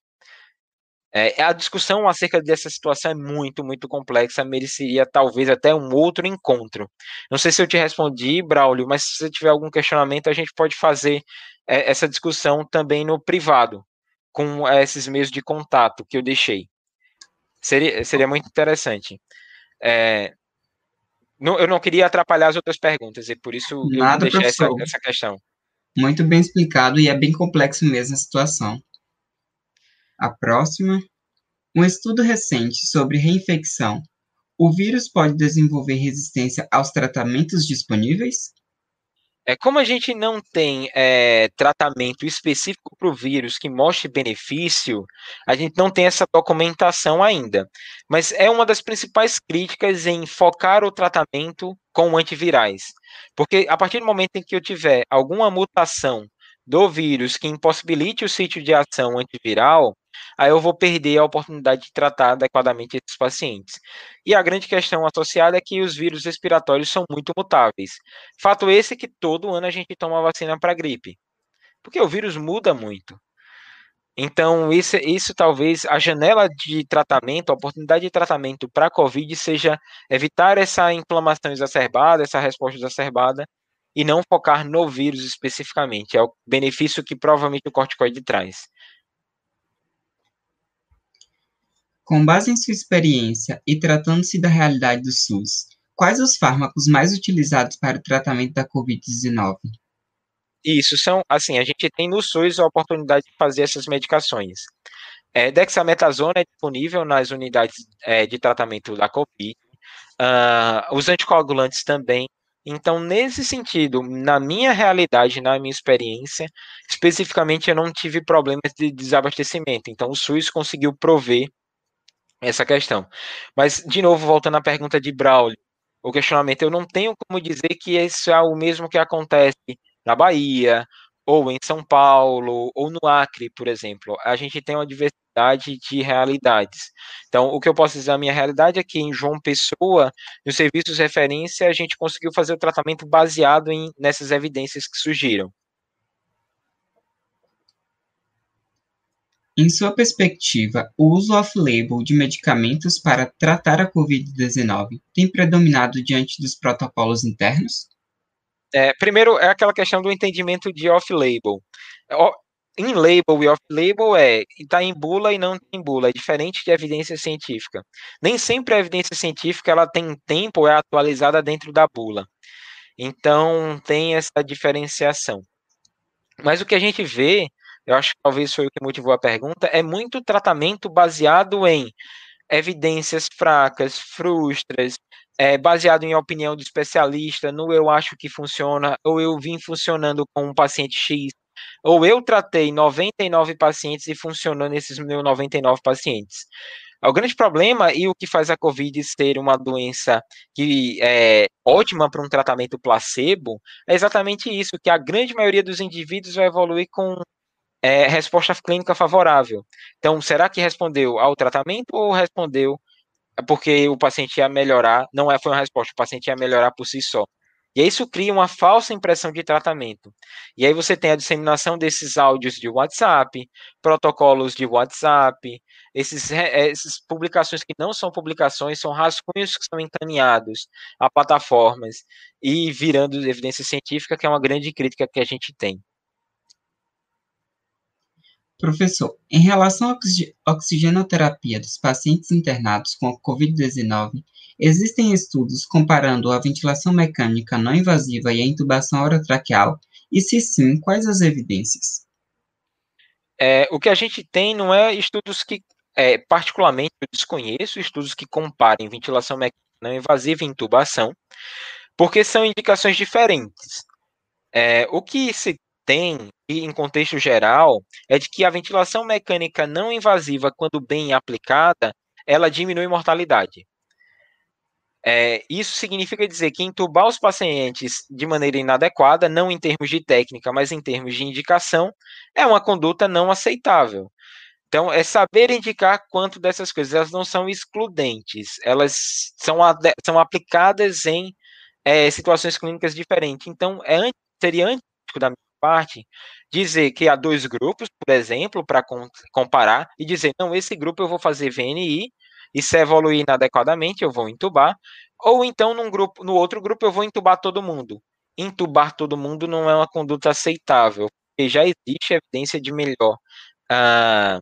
É, a discussão acerca dessa situação é muito, muito complexa, mereceria talvez até um outro encontro. Não sei se eu te respondi, Braulio, mas se você tiver algum questionamento, a gente pode fazer é, essa discussão também no privado, com é, esses meios de contato que eu deixei. Seria, seria muito interessante. É, não, eu não queria atrapalhar as outras perguntas, e por isso Nada, eu deixei essa, essa questão. Muito bem explicado e é bem complexo mesmo a situação. A próxima. Um estudo recente sobre reinfecção. O vírus pode desenvolver resistência aos tratamentos disponíveis? É, como a gente não tem é, tratamento específico para o vírus que mostre benefício, a gente não tem essa documentação ainda. Mas é uma das principais críticas em focar o tratamento com antivirais. Porque a partir do momento em que eu tiver alguma mutação do vírus que impossibilite o sítio de ação antiviral, aí eu vou perder a oportunidade de tratar adequadamente esses pacientes. E a grande questão associada é que os vírus respiratórios são muito mutáveis. Fato esse que todo ano a gente toma vacina para gripe, porque o vírus muda muito. Então, isso, isso talvez a janela de tratamento, a oportunidade de tratamento para a COVID seja evitar essa inflamação exacerbada, essa resposta exacerbada, e não focar no vírus especificamente. É o benefício que provavelmente o corticoide traz. Com base em sua experiência e tratando-se da realidade do SUS, quais os fármacos mais utilizados para o tratamento da Covid-19? Isso são, assim, a gente tem no SUS a oportunidade de fazer essas medicações. É, dexametasona é disponível nas unidades é, de tratamento da Covid. Uh, os anticoagulantes também então, nesse sentido, na minha realidade, na minha experiência, especificamente eu não tive problemas de desabastecimento. Então, o SUS conseguiu prover essa questão. Mas, de novo, voltando à pergunta de Braulio, o questionamento, eu não tenho como dizer que isso é o mesmo que acontece na Bahia, ou em São Paulo, ou no Acre, por exemplo. A gente tem uma diversidade de realidades. Então, o que eu posso dizer a minha realidade é que em João Pessoa, nos serviços de referência, a gente conseguiu fazer o tratamento baseado em, nessas evidências que surgiram. Em sua perspectiva, o uso off-label de medicamentos para tratar a Covid-19 tem predominado diante dos protocolos internos? É, primeiro, é aquela questão do entendimento de off-label em label e off-label é está em bula e não tem bula, é diferente de evidência científica. Nem sempre a evidência científica ela tem tempo, é atualizada dentro da bula. Então tem essa diferenciação. Mas o que a gente vê, eu acho que talvez foi o que motivou a pergunta, é muito tratamento baseado em evidências fracas, frustras, é, baseado em opinião do especialista, no eu acho que funciona, ou eu vim funcionando com um paciente X, ou eu tratei 99 pacientes e funcionou nesses meus 99 pacientes. O grande problema e o que faz a COVID ser uma doença que é ótima para um tratamento placebo é exatamente isso, que a grande maioria dos indivíduos vai evoluir com é, resposta clínica favorável. Então, será que respondeu ao tratamento ou respondeu porque o paciente ia melhorar? Não é, foi uma resposta, o paciente ia melhorar por si só. E isso cria uma falsa impressão de tratamento. E aí você tem a disseminação desses áudios de WhatsApp, protocolos de WhatsApp, esses, essas publicações que não são publicações, são rascunhos que são encaminhados a plataformas e virando evidência científica, que é uma grande crítica que a gente tem. Professor, em relação à oxigenoterapia dos pacientes internados com Covid-19, existem estudos comparando a ventilação mecânica não invasiva e a intubação orotraqueal? E se sim, quais as evidências? É, o que a gente tem não é estudos que, é, particularmente, eu desconheço estudos que comparem ventilação mecânica não invasiva e intubação, porque são indicações diferentes. É, o que se tem, em contexto geral, é de que a ventilação mecânica não invasiva, quando bem aplicada, ela diminui mortalidade. É, isso significa dizer que entubar os pacientes de maneira inadequada, não em termos de técnica, mas em termos de indicação, é uma conduta não aceitável. Então, é saber indicar quanto dessas coisas. Elas não são excludentes, elas são, são aplicadas em é, situações clínicas diferentes. Então, é, seria antes da minha parte dizer que há dois grupos, por exemplo, para comparar, e dizer, não, esse grupo eu vou fazer VNI, e se evoluir inadequadamente, eu vou entubar, ou então num grupo, no outro grupo eu vou entubar todo mundo. Entubar todo mundo não é uma conduta aceitável, porque já existe evidência de melhor uh,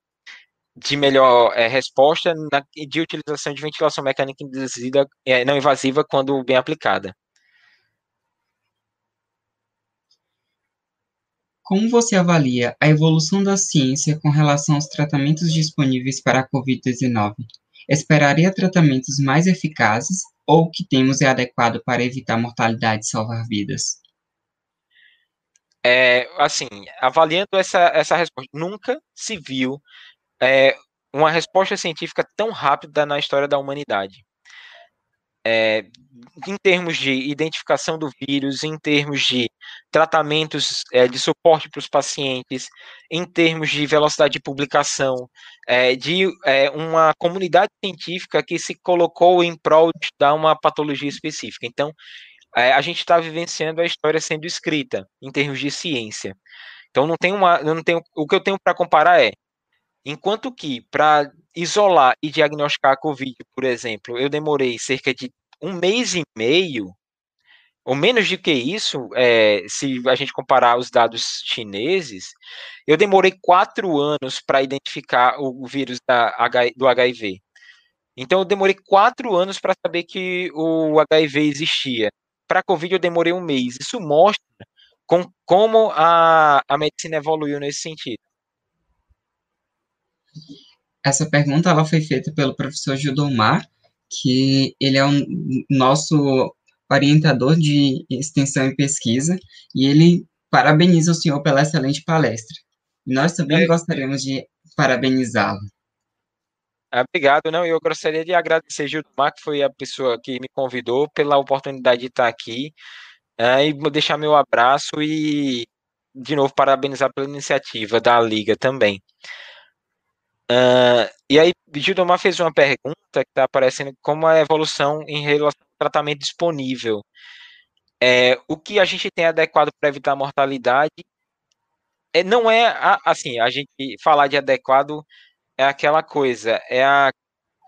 de melhor é, resposta na, de utilização de ventilação mecânica induzida, é, não invasiva quando bem aplicada. Como você avalia a evolução da ciência com relação aos tratamentos disponíveis para a Covid-19? Esperaria tratamentos mais eficazes ou o que temos é adequado para evitar mortalidade e salvar vidas? É, assim, avaliando essa, essa resposta, nunca se viu é, uma resposta científica tão rápida na história da humanidade. É, em termos de identificação do vírus, em termos de tratamentos é, de suporte para os pacientes, em termos de velocidade de publicação, é, de é, uma comunidade científica que se colocou em prol de dar uma patologia específica. Então, é, a gente está vivenciando a história sendo escrita em termos de ciência. Então, não tem uma, não tenho, o que eu tenho para comparar é Enquanto que, para isolar e diagnosticar a Covid, por exemplo, eu demorei cerca de um mês e meio, ou menos do que isso, é, se a gente comparar os dados chineses, eu demorei quatro anos para identificar o vírus da, do HIV. Então, eu demorei quatro anos para saber que o HIV existia. Para a Covid, eu demorei um mês. Isso mostra com, como a, a medicina evoluiu nesse sentido. Essa pergunta ela foi feita pelo professor Gildomar, que ele é o um, nosso orientador de extensão e pesquisa, e ele parabeniza o senhor pela excelente palestra. Nós também é. gostaríamos de parabenizá-lo. Obrigado, não, eu gostaria de agradecer Gildomar, que foi a pessoa que me convidou pela oportunidade de estar aqui, é, e deixar meu abraço e, de novo, parabenizar pela iniciativa da Liga também. Uh, e aí, Gildomar fez uma pergunta que está aparecendo como a evolução em relação ao tratamento disponível. É, o que a gente tem adequado para evitar a mortalidade é, não é assim, a gente falar de adequado é aquela coisa, é a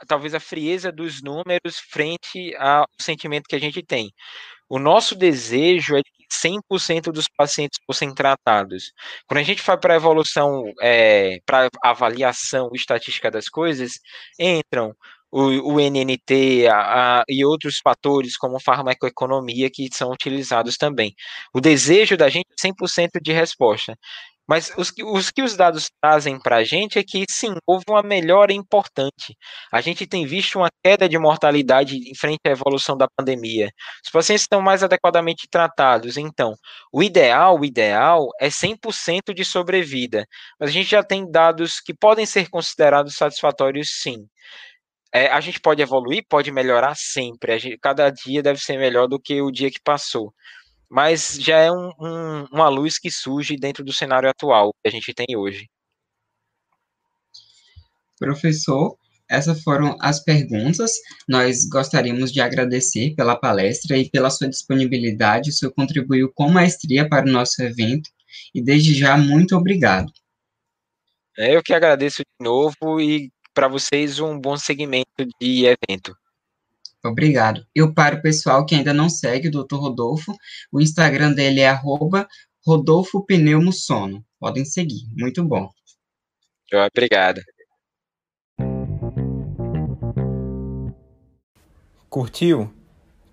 talvez a frieza dos números frente ao sentimento que a gente tem. O nosso desejo é que 100% dos pacientes fossem tratados. Quando a gente vai para a evolução, é, para avaliação estatística das coisas, entram o, o NNT a, a, e outros fatores como farmacoeconomia que são utilizados também. O desejo da gente é 100% de resposta. Mas os que, os que os dados trazem para a gente é que sim, houve uma melhora importante. A gente tem visto uma queda de mortalidade em frente à evolução da pandemia. Os pacientes estão mais adequadamente tratados. Então, o ideal, o ideal é 100% de sobrevida. Mas a gente já tem dados que podem ser considerados satisfatórios, sim. É, a gente pode evoluir, pode melhorar sempre. Gente, cada dia deve ser melhor do que o dia que passou mas já é um, um, uma luz que surge dentro do cenário atual que a gente tem hoje. Professor, essas foram as perguntas. Nós gostaríamos de agradecer pela palestra e pela sua disponibilidade. O senhor contribuiu com maestria para o nosso evento e, desde já, muito obrigado. É, eu que agradeço de novo e para vocês um bom segmento de evento. Obrigado. Eu para o pessoal que ainda não segue o Dr. Rodolfo, o Instagram dele é arroba Rodolfo Pneumosono. Podem seguir. Muito bom. Obrigado. Curtiu?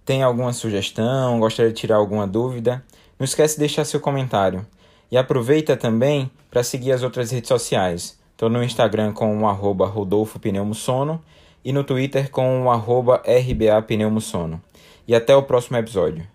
Tem alguma sugestão? Gostaria de tirar alguma dúvida? Não esquece de deixar seu comentário. E aproveita também para seguir as outras redes sociais. Estou no Instagram com o arroba Rodolfo Pneumosono e no Twitter com o arroba RBA E até o próximo episódio.